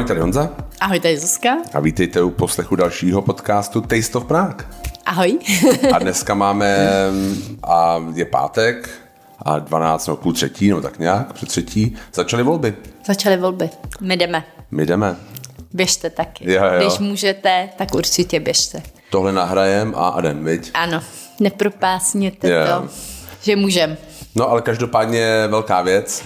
Ahoj, tady Honza. Ahoj, tady Zuzka. A vítejte u poslechu dalšího podcastu Taste of Prague. Ahoj. a dneska máme, a je pátek, a 12, no půl třetí, no tak nějak, před třetí, začaly volby. Začaly volby. My jdeme. My jdeme. Běžte taky. Jo, jo. Když můžete, tak určitě běžte. Tohle nahrajem a adem, viď? Ano, nepropásněte Jo. to, že můžem. No ale každopádně velká věc,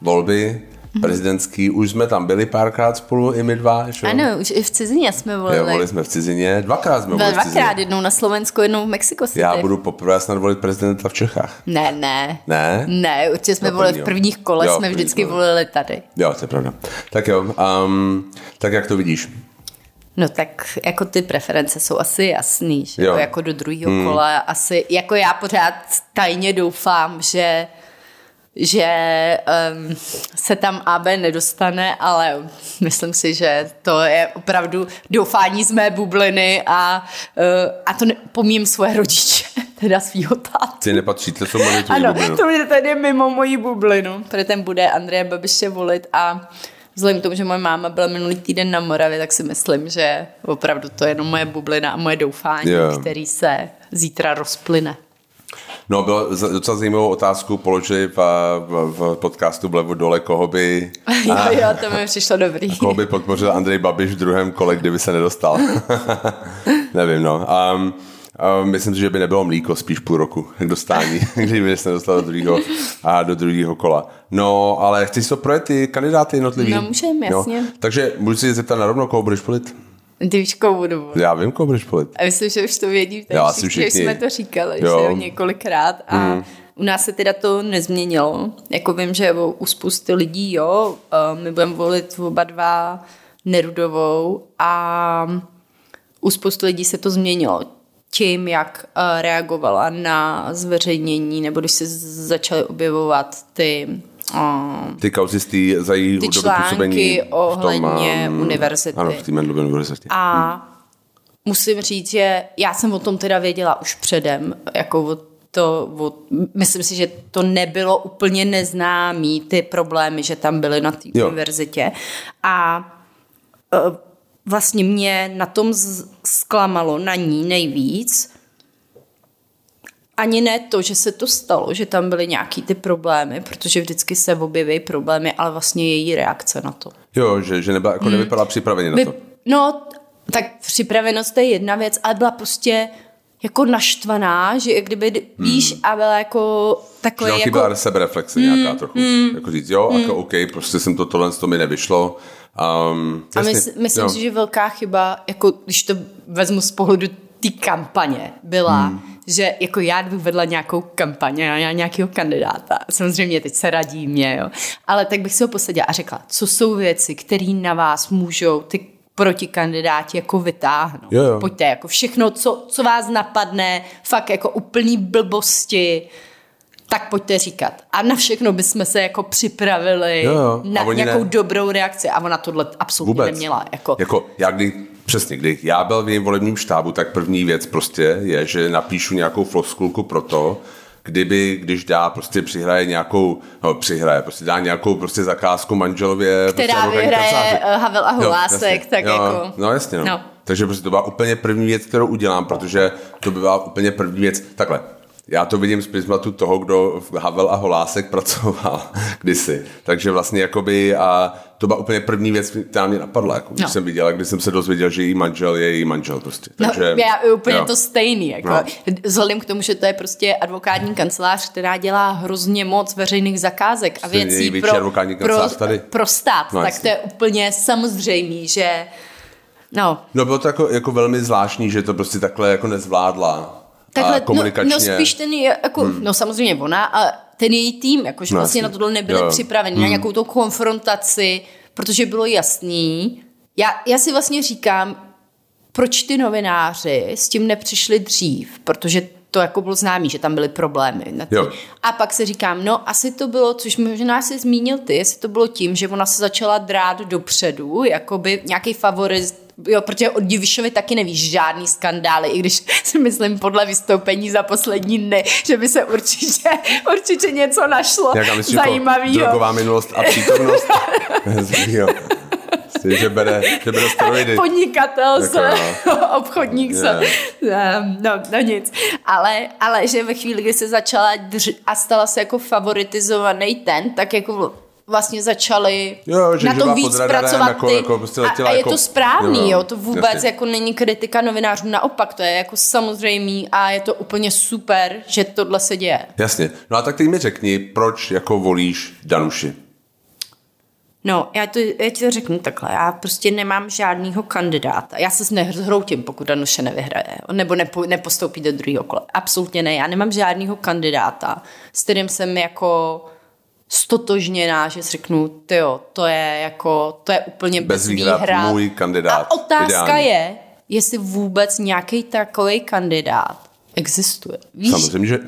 volby, prezidentský, už jsme tam byli párkrát spolu, i my dva, že? Ano, už i v cizině jsme Jo, volili. volili jsme v cizině, dvakrát jsme volili. Dvakrát, jednou na Slovensku, jednou v Mexico City. Já budu poprvé snad volit prezidenta v Čechách. Ne, ne. Ne? Ne, určitě jsme No, volili v prvních kolech, Jo, jsme první vždycky kole. volili tady. Jo, to je pravda. Tak jo, um, tak jak to vidíš? No tak jako ty preference jsou asi jasný, že jo. jako do druhého hmm. kola asi, jako já pořád tajně doufám, že že um, se tam AB nedostane, ale myslím si, že to je opravdu doufání z mé bubliny a, uh, a to ne, pomím svoje rodiče, teda svýho tátu. Ty nepatříte, jsou mali tu Ano, bublinu. to mě tady mimo moji bublinu, protože ten bude Andreje Babiše volit a vzhledem k tomu, že moje máma byla minulý týden na Moravě, tak si myslím, že opravdu to je jenom moje bublina a moje doufání, Jo. který se zítra rozplyne. No, bylo docela zajímavou otázku položili v, v, v podcastu Vlevo dole, koho by, jo, jo, to mi přišlo dobrý. koho by podpořil Andrej Babiš v druhém kole, kdyby se nedostal. Nevím, no. Um, um, myslím si, že by nebylo mlíko spíš půl roku k dostání, kdyby se nedostal do druhého, a do druhého kola. No, ale chceš to projet ty kandidáty jednotlivý? No, můžem, jasně. Jo. Takže můžu si zeptat na rovno, koho budeš volit? Ty víš, volit. Já vím, koho budeš volit. A myslím, že už to vědí, asi všichni, jsme to říkali, Jo. že několikrát a mm. u nás se teda to nezměnilo. Jako vím, že u spousty lidí, jo, my budeme volit oba dva Nerudovou a u spousty lidí se to změnilo tím, jak eh, reagovala na zveřejnění, nebo když se začaly objevovat ty Ty kauzy z té za její Ty články v tom, ohledně um, univerzity. Ano, v té univerzitě. A musím říct, že já jsem o tom teda věděla už předem, jako o to, o, myslím si, že to nebylo úplně neznámý, ty problémy, že tam byly na té univerzitě. A e, vlastně mě na tom zklamalo na ní nejvíc, ani ne to, že se to stalo, že tam byly nějaký ty problémy, protože vždycky se objeví problémy, ale vlastně její reakce na to. Jo, že, že nebyla, jako nevypadala připraveně na Vy, to. no, tak připravenost to je jedna věc, ale byla prostě jako naštvaná, že jak kdyby, hmm. víš, a byla jako takový jako... chyběla sebereflexe nějaká trochu. Jako říct, jo, jako OK, prostě jsem to tohle, to mi nevyšlo. Um, A jasně, mys, myslím jo. si, že velká chyba, jako když to vezmu z pohledu té kampaně, byla, hmm. Že jako já kdybych vedla nějakou kampaně na nějakého kandidáta, samozřejmě teď se radí mě, jo, ale tak bych si ho posadila a řekla, co jsou věci, které na vás můžou ty protikandidáti jako vytáhnout. Jo, jo. Pojďte, jako všechno, co, co vás napadne, fakt jako úplný blbosti, tak pojďte říkat. A na všechno bychom se jako připravili Jo, jo. Na nějakou ne. dobrou reakci a ona tohle absolutně Vůbec. neměla. Jako, jako já kdy, přesně, kdy já byl v jejím volebním štábu, tak první věc prostě je, že napíšu nějakou floskulku pro to, kdyby, když dá, prostě přihraje nějakou, no přihraje, prostě dá nějakou prostě zakázku manželově. která prostě vyhraje kanceláři. eh, Havel a jasně. tak jo, jako... No jasně, no. No. Takže prostě to byla úplně první věc, kterou udělám, protože to by byla úplně první věc. Takhle, já to vidím z prismatu toho, kdo v Havel a Holásek pracoval kdysi. Takže vlastně jakoby a to byla úplně první věc, která mě napadla, jako, když No. jsem viděla, když jsem se dozvěděl, že její manžel je její manžel prostě. No, Takže, já úplně jo. to stejný. Jako. No. Vzhledem k tomu, že to je prostě advokátní kancelář, která dělá hrozně moc veřejných zakázek a věcí pro, advokátní pro, tady. pro stát, No, tak jasně. to je úplně samozřejmý, že no, No bylo to jako, jako velmi zvláštní, že to prostě takhle jako nezvládla. Takhle, a komunikačně. no, no spíš ten je, jako, hmm. no samozřejmě ona a ten její tým, jako, že No, vlastně jasně. na tohle nebyli Jo. připraveni, na nějakou tou konfrontaci, protože bylo jasný. Já, já si vlastně říkám, proč ty novináři s tím nepřišli dřív, protože to jako bylo známý, že tam byly problémy. Jo. A pak se říkám, no asi to bylo, což možná si zmínil ty, jestli to bylo tím, že ona se začala drát dopředu, jakoby nějaký favorit, jo, protože od Divišovi taky nevíš žádný skandály, i když si myslím podle vystoupení za poslední dny, že by se určitě, určitě něco našlo zajímavého. drogová minulost a přítomnost? jo. Že bere, že bere steroidy. Podnikatel Jako se, no. obchodník se, um, no, no nic. Ale, ale že ve chvíli, kdy se začala drž- a stala se jako favoritizovaný ten, tak jako vlastně začali Jo, že na pod víc pracovat jako- ty. jako prostě a, a je jako- to správný, jo, jo, to vůbec jasně. jako není kritika novinářů, naopak to je jako samozřejmý a je to úplně super, že tohle se děje. Jasně. No a tak teď mi řekni, proč jako volíš Danuši? No, já, to, já ti to řeknu takhle. Já prostě nemám žádného kandidáta. Já se nezhroutím, pokud Danuše nevyhraje, nebo nepo, nepostoupí do druhého kola. Absolutně ne. Já nemám žádného kandidáta, s kterým jsem jako stotožněná, že si řeknu, tyjo, to je jako, to je úplně bez, Bez výhrad výhrad. můj kandidát. A otázka Ideální. je, jestli vůbec nějaký takový kandidát existuje. Víš? Samozřejmě, že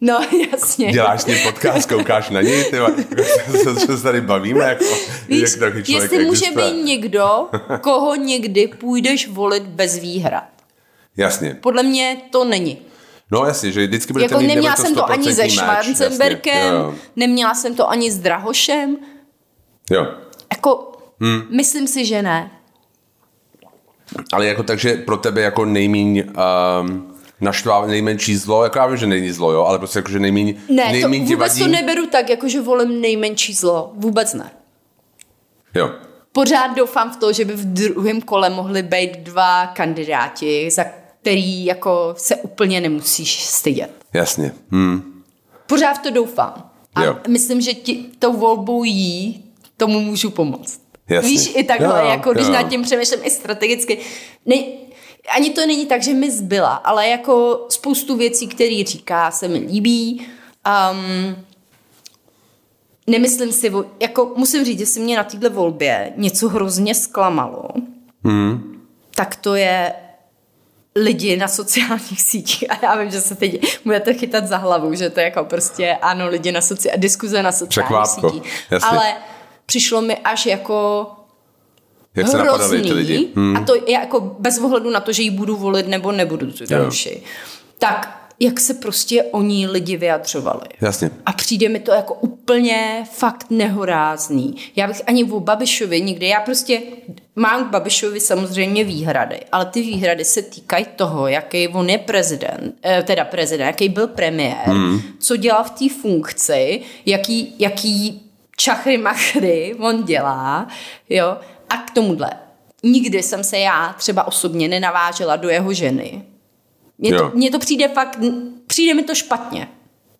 No, jasně. děláš s ním podcast, koukáš na něj, ty co, co se tady bavíme, jako, Víš, jak takový člověk jestli může existuje. být někdo, koho někdy půjdeš volit bez výhrad. Jasně. Podle mě to není. No jasně, že vždycky budete Jako mít neměla jsem to ani se Schwarzenberkem, neměla jsem to ani s Drahošem. jo. Jako, hmm. myslím si, že ne. Ale jako takže pro tebe jako nejmíň um, naštvá, nejmenší zlo, jako já vím, že není zlo, jo, ale prostě jako, že nejmíň, Ne, to nejmíň ti vůbec vadí. to neberu tak, jako že volím nejmenší zlo. Vůbec ne. Jo, Pořád doufám v to, že by v druhém kole mohli být dva kandidáti, za který jako se úplně nemusíš stydět. jasně. Hm. Pořád to doufám. A Jo. myslím, že ti tou volbou jí tomu můžu pomoct. Jasně. Víš, i takhle, Jo, jako když jo. nad tím přemýšlím i strategicky. Ne, ani to není tak, že mi zbyla, ale jako spoustu věcí, které říká, se mi líbí. Um, nemyslím si, jako musím říct, jestli mě na této volbě něco hrozně zklamalo, Hmm. tak to je lidi na sociálních sítích. A já vím, že se teď budete chytat za hlavu, že to je jako prostě, ano, lidi na sociálních, diskuze na sociálních Překvápko, sítích. jasně. Ale přišlo mi až jako Jak se napadaly ty lidi. Hm. a to je jako bez ohledu na to, že ji budu volit nebo nebudu tu Danuši, tak jak se prostě o ní lidi vyjadřovali. Jasně. A přijde mi to jako úplně fakt nehorázný. Já bych ani o Babišovi nikdy, já prostě mám k Babišovi samozřejmě výhrady, ale ty výhrady se týkají toho, jaký on je prezident, eh, teda prezident, jaký byl premiér, mm. co dělal v té funkci, jaký, jaký čachry machry on dělá, jo, a k tomuhle. Nikdy jsem se já třeba osobně nenavážela do jeho ženy. Mně to, mně to přijde fakt, přijde mi to špatně.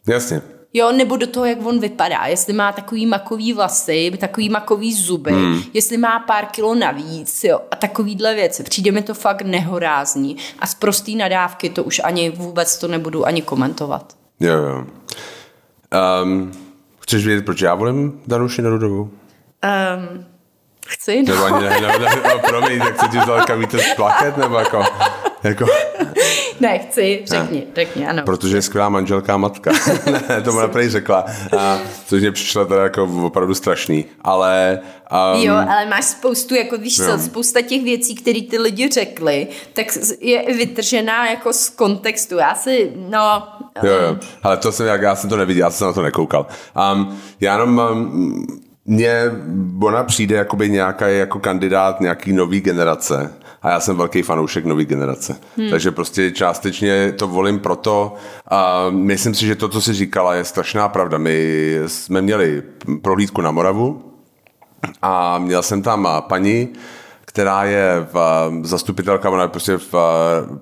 Jasně. Jo, nebo do toho, jak on vypadá. Jestli má takový makový vlasy, takový makový zuby, hmm. jestli má pár kilo navíc, jo, a takovýhle věci. Přijde mi to fakt nehorázní. A z prostý nadávky to už ani vůbec to nebudu ani komentovat. Jo, jo. Um, chceš vědět, proč já volím Danuši Nerudovou? Um, chci, no. Nebo ani ne, ne, ne, no, promiň, tak se ti vzal kavíte z plachet, nebo jako, jako, ne, chci, řekni, řekni, ano. protože je skvělá manželka a matka. ne, to ona prej řekla, a, což mě přišlo teda jako opravdu strašný, ale um, Jo, ale máš spoustu, jako víš Jo. co, spousta těch věcí, které ty lidi řekli, tak je vytržená jako z kontextu. Já si, no... Jo, jo. Ale to jsem, jak já jsem to neviděl, já jsem se na to nekoukal. Um, já jenom um, mně ona přijde jakoby nějaký jako kandidát nějaký nový generace a já jsem velký fanoušek nový generace. Hmm. Takže prostě částečně to volím proto a myslím si, že to, co jsi říkala, je strašná pravda. My jsme měli prohlídku na Moravu a měl jsem tam paní, která je v, zastupitelka, ona je prostě v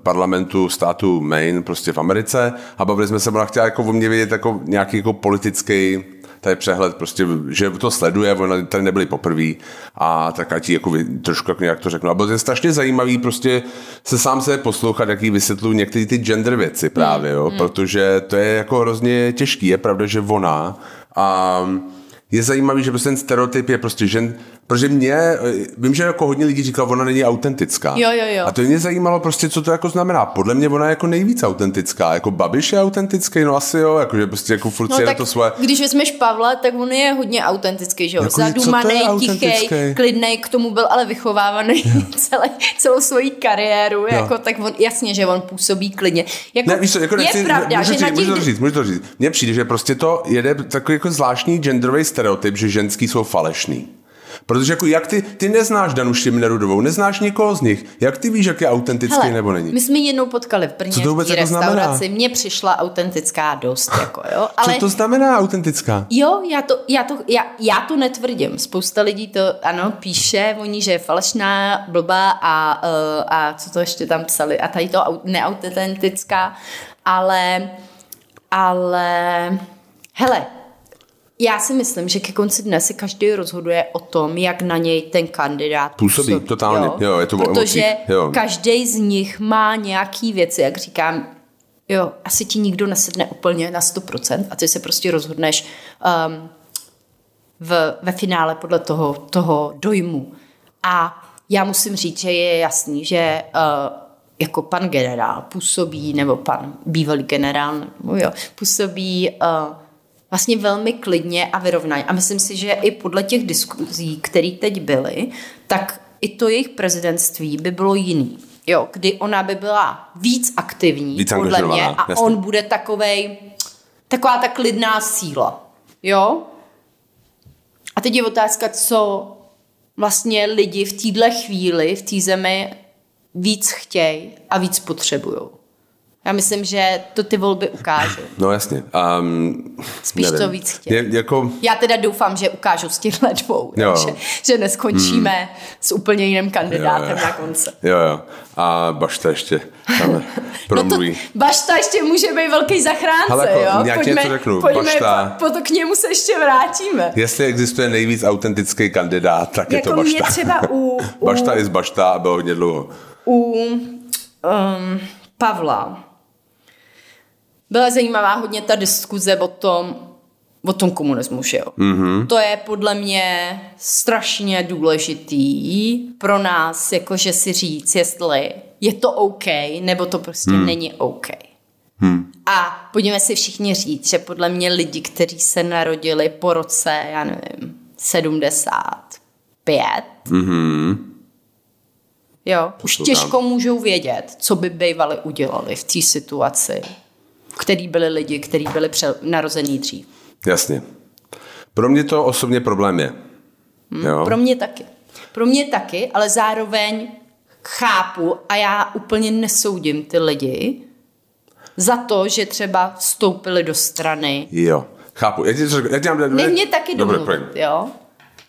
parlamentu státu Maine, prostě v Americe a bavili jsme se, ona chtěla jako o mě vědět jako nějaký jako politický tady přehled, prostě, že to sleduje, ona tady nebyli poprvé a tak ať jako trošku jak nějak to řeknu. A bylo to strašně zajímavý prostě se sám se poslouchat, jaký vysvětlují některé ty gender věci právě, jo, protože to je jako hrozně těžký. Je pravda, že ona a je zajímavý, že prostě ten stereotyp je prostě žen, protože mě, vím, že jako hodně lidí říkalo, ona není autentická. Jo, jo, jo. A to mě zajímalo prostě, co to jako znamená. Podle mě ona je jako nejvíc autentická. Jako Babiš je autentický, no asi jo, jakože prostě jako furt No na to svoje... když vezmeš Pavla, tak on je hodně autentický, že jo? Jako, Zadumaný, tichý, klidný, k tomu byl ale vychovávaný celé, celou svoji kariéru, jako, tak on, jasně, že on působí klidně. Jako, Ne, víš co, jako je nechci, pravda, můžu, že říct, na těch... můžu to říct, můžu to říct. Mně přijde, že prostě to jede takový jako zvláštní genderový stereotyp, že ženský jsou falešný. Protože jako jak ty, ty neznáš Danuši Nerudovou, neznáš nikoho z nich. Jak ty víš, jak je autentický Hele, nebo není? My jsme jednou potkali v Brně Co to vůbec jako znamená? restauraci. Mně přišla autentická dost, jako jo. Ale Co to znamená autentická? Jo, já to, já, to, já, já to netvrdím. Spousta lidí to, ano, píše, oni, že je falešná, blbá a, uh, a co to ještě tam psali. A tady to au- neautentická, ale, ale, hele, já si myslím, že ke konci dne se každý rozhoduje o tom, jak na něj ten kandidát Působí, totálně. Jo, je to Protože emocích, jo. každý z nich má nějaký věci, jak říkám, jo, asi ti nikdo nesedne úplně na 100% a ty se prostě rozhodneš um, v, ve finále podle toho, toho dojmu. A já musím říct, že je jasný, že uh, jako pan generál působí, nebo pan bývalý generál, nebo jo, působí uh, vlastně velmi klidně a vyrovnaně. A myslím si, že i podle těch diskuzí, které teď byly, tak i to jejich prezidentství by bylo jiný. Jo, kdy ona by byla víc aktivní, Víc podle mě, a jasně. on bude takovej, taková ta klidná síla. Jo? A teď je otázka, co vlastně lidi v téhle chvíli, v té zemi víc chtějí a víc potřebují. Já myslím, že to ty volby ukážou. No jasně. Um, Spíš nevím. to víc chtějí. Je, jako, Já teda doufám, že ukážu z těchto dvou, Jo. že, že neskončíme hmm. s úplně jiným kandidátem Jo, jo. na konci. jo, jo. A Bašta ještě tam promluví. No to, Bašta ještě může být velký zachránce, Hele, jako, jo? já ti něco řeknu, pojďme Bašta- po, po to k němu se ještě vrátíme. Jestli existuje nejvíc autentický kandidát, tak je Jako to mě Bašta. třeba u, u, Bašta i z Bašta a byl hodně dlouho. u um, Pavla byla zajímavá hodně ta diskuze o tom, o tom komunismu, že jo. Mm-hmm. To je podle mě strašně důležitý pro nás, jakože si říct, jestli je to OK, nebo to prostě hmm. není OK. Hmm. A pojďme si všichni říct, že podle mě lidi, kteří se narodili po roce, já nevím, 75, Mhm. Jo, už těžko můžou vědět, co by bývali udělali v té situaci, který byli lidi, kteří byli pře- narozený dřív. Jasně. Pro mě to osobně problém je. Jo? Pro mě taky. Pro mě taky, ale zároveň chápu a já úplně nesoudím ty lidi za to, že třeba vstoupili do strany. Jo. Chápu. Já ti, já ti dám, mě taky Dobře, domluvit, jo?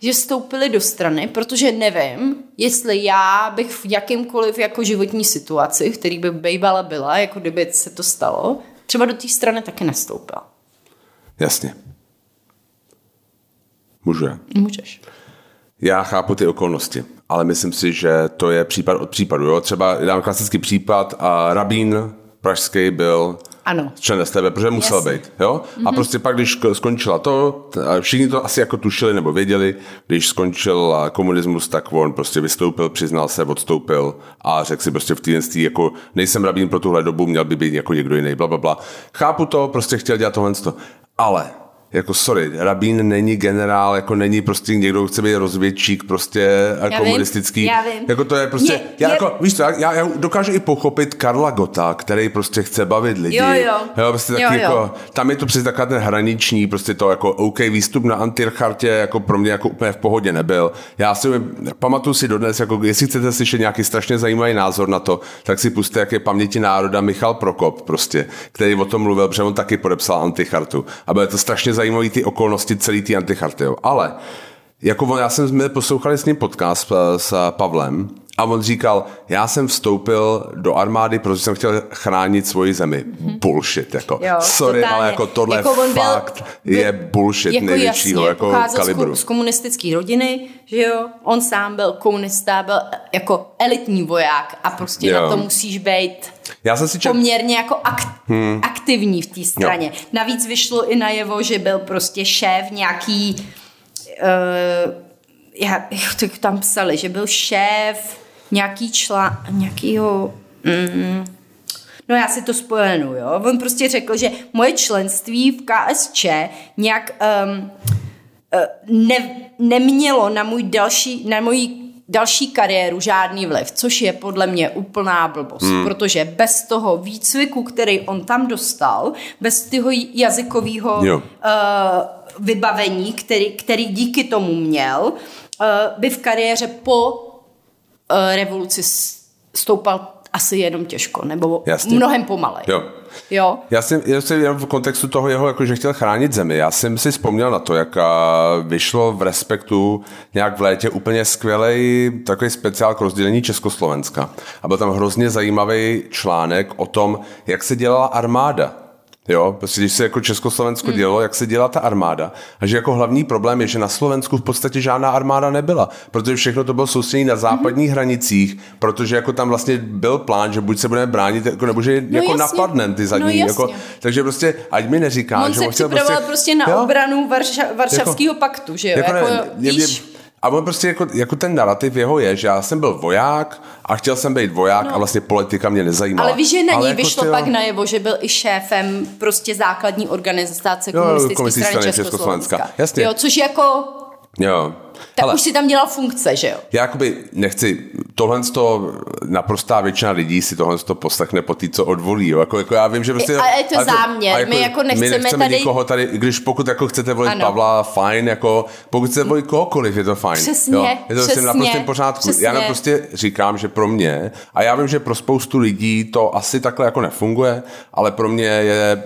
Že vstoupili do strany, protože nevím, jestli já bych v jakýmkoliv jako životní situaci, v který by bývala byla, jako kdyby se to stalo, třeba do té strany taky nestoupila. Jasně. Můžu já. Můžeš. Já chápu ty okolnosti, ale myslím si, že to je případ od případu. Jo? Třeba dám klasický případ a Rabín pražský byl Ano. člen STB, protože musel Jasně. být. Jo? A prostě pak, když ko- skončila to, všichni to asi jako tušili nebo věděli, když skončil komunismus, tak on prostě vystoupil, přiznal se, odstoupil a řekl si prostě v týden jako nejsem rabín pro tuhle dobu, měl by být jako někdo jiný, bla, bla, bla. Chápu to, prostě chtěl dělat tohle. Ale jako sorry, rabín není generál, jako není prostě někdo, kdo chce být rozvědčík, prostě vím, komunistický. já vím. Jako to je prostě, Mě- já je- jako, víš co, já, já dokážu i pochopit Karla Gota, který prostě chce bavit lidi. Jo, jo. jo prostě taky Jo, jo. jako, tam je to přesně taková ten hraniční, prostě to jako OK, výstup na antirchartě jako pro mě jako úplně v pohodě nebyl. Já si pamatuju si dodnes, jako jestli chcete slyšet nějaký strašně zajímavý názor na to, tak si puste, jak je paměti národa Michal Prokop prostě, který o tom mluvil, protože on taky podepsal antichartu. A bylo to strašně zajímavý ty okolnosti celý ty anticharty. Ale jako já jsem jsme poslouchali s ním podcast s, s Pavlem a on říkal, já jsem vstoupil do armády, protože jsem chtěl chránit svoji zemi. Bullshit, jako. Jo, Sorry, totálně. ale jako tohle Jako on byl- fakt byl- je bullshit jako největšího jasně, jako z kalibru. Z, komunistické rodiny, že jo, on sám byl komunista, byl jako elitní voják a prostě Jo. na to musíš být Já jsem si čet, poměrně jako ak- hmm. aktivní v té straně. Jo. Navíc vyšlo i najevo, že byl prostě šéf nějaký, uh, já, to tam psali, že byl šéf nějaký člán, nějakýho, mm, no já si to spojenu, jo. On prostě řekl, že moje členství v KSČ nějak um, ne, nemělo na můj další, na moji další kariéru žádný vliv, což je podle mě úplná blbost, hmm. protože bez toho výcviku, který on tam dostal, bez toho jazykového uh, vybavení, který, který díky tomu měl, by v kariéře po uh, revoluci stoupal asi jenom těžko, nebo Jasně. mnohem pomalej. Jo. Jo. Já jsem, já jsem jenom v kontextu toho jeho, jako, že chtěl chránit zemi. Já jsem si vzpomněl na to, jak vyšlo v Respektu nějak v létě úplně skvělý takový speciál k rozdělení Československa. A byl tam hrozně zajímavý článek o tom, jak se dělala armáda Jo, prostě když se jako Československo hmm. dělo, jak se dělá ta armáda. A že jako hlavní problém je, že na Slovensku v podstatě žádná armáda nebyla, protože všechno to bylo soustředěné na západních hmm. hranicích, protože jako tam vlastně byl plán, že buď se budeme bránit, jako, nebo že no jako napadneme ty zadní. No jako, takže prostě, ať mi neříká, On že on chtěl prostě, prostě na jo? obranu Varša, Varšavského jako, paktu, že jo? Jako, jako, ne, víš, a on prostě jako, jako ten narrativ jeho je, že já jsem byl voják a chtěl jsem být voják no. a vlastně politika mě nezajímala. Ale víš, že na něj jako vyšlo tyjo... pak najevo, že byl i šéfem prostě základní organizace komunistické strany Československa. Československa. Jasně. Jo, což jako... Jo. Tak Ale, už si tam dělal funkce, že jo? Já jakoby nechci, tohle to naprostá většina lidí si tohle to poslechne po tý, co odvolí, jo? Jako, jako já vím, že prostě... A je to záměr, jako, my jako nechceme, my nechceme tady... nikoho tady, když pokud jako chcete volit ano. Pavla, fajn, jako pokud chcete volit kohokoliv, je to fajn. Přesně, jo? Je to přesně, naprosto pořádku. Přesně. Já prostě říkám, že pro mě, a já vím, že pro spoustu lidí to asi takhle jako nefunguje, ale pro mě je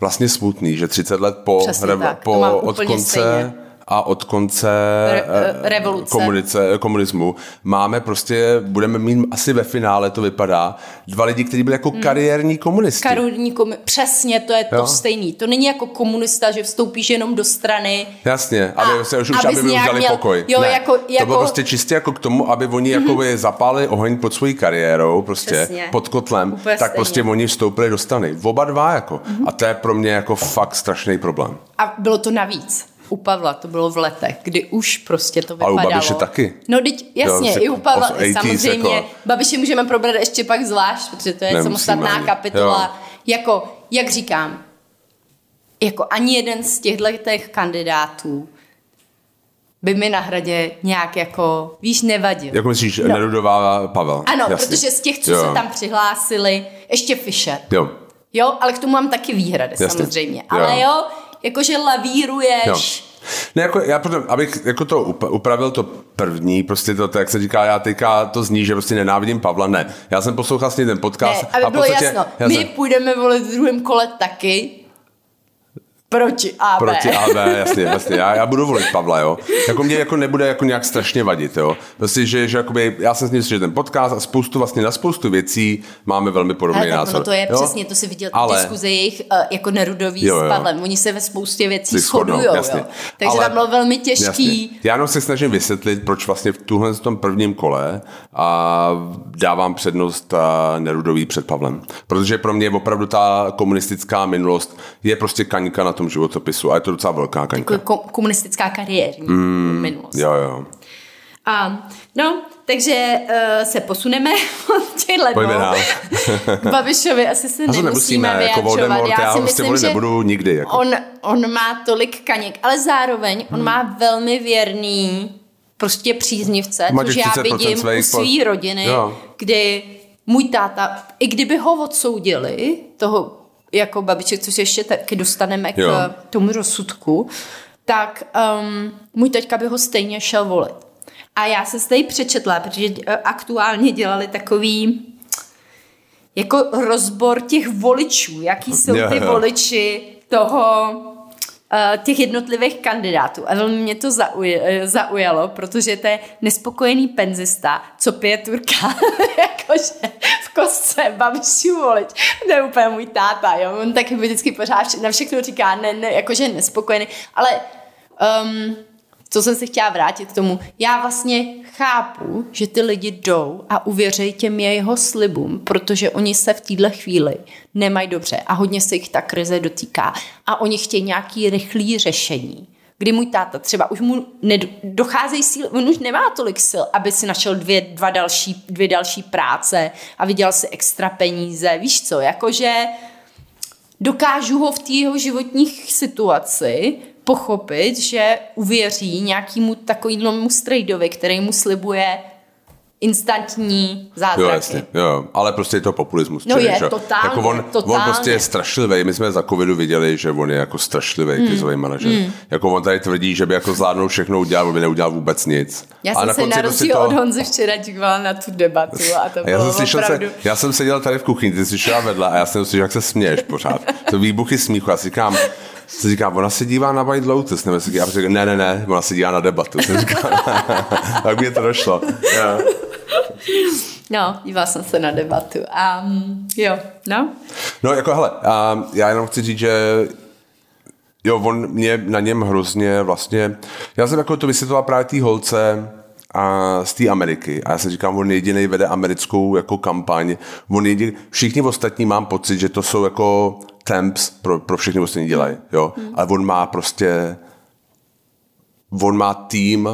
vlastně smutný, že 30 let po, Přesně tak, po od konce stejně a od konce Re, eh, revoluce. Komunice, komunismu máme prostě, budeme mít asi ve finále, to vypadá, dva lidi, kteří byli jako hmm. kariérní komunisti. Kariérní komu- přesně, to je to jo? stejný. To není jako komunista, že vstoupíš jenom do strany. Jasně, aby a, se už, už aby udělali měl, pokoj. Jo, ne, jako, jako, to bylo prostě čistě jako k tomu, aby oni mm-hmm. jako zapálili oheň pod svojí kariérou, prostě Přesně. pod kotlem, Úplně tak stejně. prostě oni vstoupili do strany. Oba dva jako. Mm-hmm. A to je pro mě jako fakt strašný problém. A bylo to navíc u Pavla, to bylo v letech, kdy už prostě to vypadalo. A u Babiše taky. No teď jasně, jo, i u Pavla, samozřejmě. Jako... Babiše můžeme probrat ještě pak zvlášť, protože to je Nemusíme samostatná ani. kapitola. Jo. Jako, jak říkám, jako ani jeden z těchto těch kandidátů by mi na hradě nějak jako, víš, nevadil. Jako myslíš, no. Nerudová Pavel? Ano, Jasně. protože z těch, co jo. se tam přihlásili, ještě Fischer. Jo. Jo, ale k tomu mám taky výhrady Jasně. samozřejmě. Ale jo, jo jakože lavíruješ. Jo. Ne, jako, já potom, abych jako to upravil to první, prostě to, to, jak se říká, já teďka to zní, že prostě nenávidím Pavla, ne. Já jsem poslouchal s ním ten podcast. Ne, aby a bylo podstatě, jasno, my jsem... půjdeme volit v druhém kole taky, Proti AB. Proti AB, jasně, jasně. Já, já budu volit Pavla, jo. Jako mě jako nebude jako nějak strašně vadit, jo. Prostě, že, že jakoby, já jsem s ním že ten podcast a spoustu vlastně na spoustu věcí máme velmi podobný Ale názor. to je jo? přesně, to si viděl Ale... diskuze jejich uh, jako nerudový jo, jo. s Pavlem. Oni se ve spoustě věcí shodují, jo. Takže Ale... tam bylo velmi těžký. Jasně. Já jenom se snažím vysvětlit, proč vlastně v tuhle tom prvním kole a dávám přednost a nerudový před Pavlem. Protože pro mě opravdu ta komunistická minulost je prostě kaňka na tom životopisu a je to docela velká kaňka. Jako komunistická kariérní mm, minulost. Jo, jo. A, no, takže uh, se posuneme od těchto. K Babišovi asi se nemusíme, nemusíme jako vyjadřovat. Jako já, já si myslím, že nebudu nikdy. Jako. On, on má tolik kaněk, ale zároveň hmm. on má velmi věrný prostě příznivce, což já vidím u své rodiny, jo. kdy můj táta, i kdyby ho odsoudili, toho jako babiček, což ještě taky dostaneme k jo. tomu rozsudku, tak um, můj teďka by ho stejně šel volit. A já se tady přečetla, protože eh, aktuálně dělali takový jako rozbor těch voličů, jaký jsou ty voliči toho těch jednotlivých kandidátů. A velmi mě to zauj- zaujalo, protože to je nespokojený penzista, co pije turka, jakože v kostce babišu volit. To je úplně můj táta, jo. On taky vždycky pořád na všechno říká, ne, ne, jakože nespokojený. Ale um, co jsem se chtěla vrátit k tomu, já vlastně chápu, že ty lidi jdou a uvěřejí těm jeho slibům, protože oni se v téhle chvíli nemají dobře a hodně se jich ta krize dotýká a oni chtějí nějaký rychlý řešení. Kdy můj táta třeba už mu docházejí síly, on už nemá tolik sil, aby si našel dvě, dva další, dvě další práce a vydělal si extra peníze, víš co, jakože dokážu ho v té jeho životní situaci pochopit, že uvěří nějakému takovému strejdovi, který mu slibuje instantní zázraky. Jo, jasně, jo, ale prostě je to populismus. No čili, je, že? totálně, jako on, totálně. on prostě je strašlivý. My jsme za covidu viděli, že on je jako strašlivý Hmm. krizový manažer. Jako on tady tvrdí, že by jako zvládnul všechno udělat, on by neudělal vůbec nic. Já A jsem se na rozdíl od Honzy včera dívala na tu debatu a to já bylo jsem, slyšel opravdu... se, já jsem seděl tady v kuchyni, ty jsi šla vedle a já jsem slyšel, jak se směješ pořád. To výbuchy smíchu. Já si říkám, si říkám, ona se dívá na White Lotus, nebo si, já říkám, ne, ne, ne, ona se dívá na debatu. Jsem říkal, tak mě to došlo. Yeah. No, dívala jsem se na debatu. Um, jo, no. No jako hele, um, já jenom chci říct, že jo, on mě na něm hrozně vlastně, já jsem jako to vysvětloval právě té holce a z té Ameriky. A já si říkám, on jediný vede americkou jako kampaň, on jediný, všichni ostatní mám pocit, že to jsou jako temps pro, pro všechny ostatní dělají, jo, hmm. ale on má prostě on má tým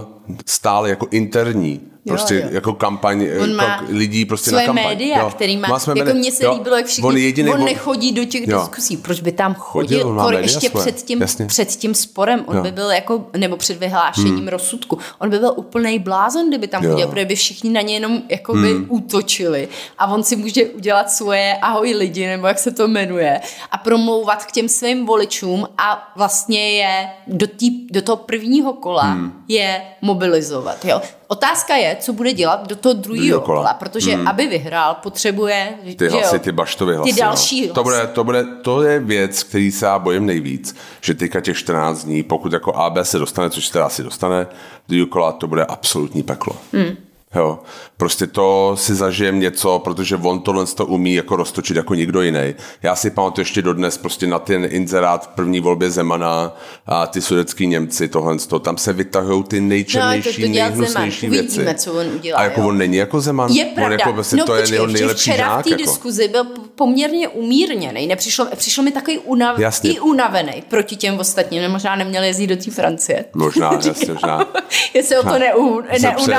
stále jako interní, prostě jo. jo. jako kampaň On má jako lidí prostě Svoje na kampaň. média, jo. který má, své jako mně se Jo. líbilo, jak všichni, on, on, jediný, on nechodí do těch Jo. diskusí, proč by tam Chodil, chodil, on má ještě před tím, jasně. před tím sporem, on Jo. by byl jako, nebo před vyhlášením hmm. rozsudku, on by byl úplný blázon, kdyby tam Jo. chodil, protože by všichni na ně jenom jako by Hmm. útočili a on si může udělat svoje ahoj lidi, nebo jak se to jmenuje, a promlouvat k těm svým voličům a vlastně je do, tý, do toho prvního kola hmm. je mobilizovat. Jo? Otázka je, co bude dělat do toho druhého Druhýho kola. kola, protože hmm. aby vyhrál, potřebuje ty že hlasy, jo, ty baštovy hlasy. ty další no. To, bude, to, bude, to je věc, který se já bojím nejvíc, že teďka těch 14 dní, pokud jako AB se dostane, což se teda asi dostane, do kola, to bude absolutní peklo. Hmm. Jo, prostě to si zažijem něco, protože on tohle to umí jako roztočit jako nikdo jiný. Já si pamatuju ještě dodnes prostě na ten inzerát v první volbě Zemana a ty sudecký Němci, tohle to, tam se vytahují ty nejčernější, No, to- to dělá nejhnusnější Zeman. věci. Uvidíme, co on udělá, A jako jo. on není jako Zeman. Je On pravda. jako, vlastně, no to je jeho nejlepší včera žák. v té jako. diskuzi byl poměrně umírněný. Nepřišlo, přišlo mi takový unav, i unavený proti těm ostatním. Možná neměl jezdit do té Francie. Možná, jasně, možná. Jestli ho to neu, Zapře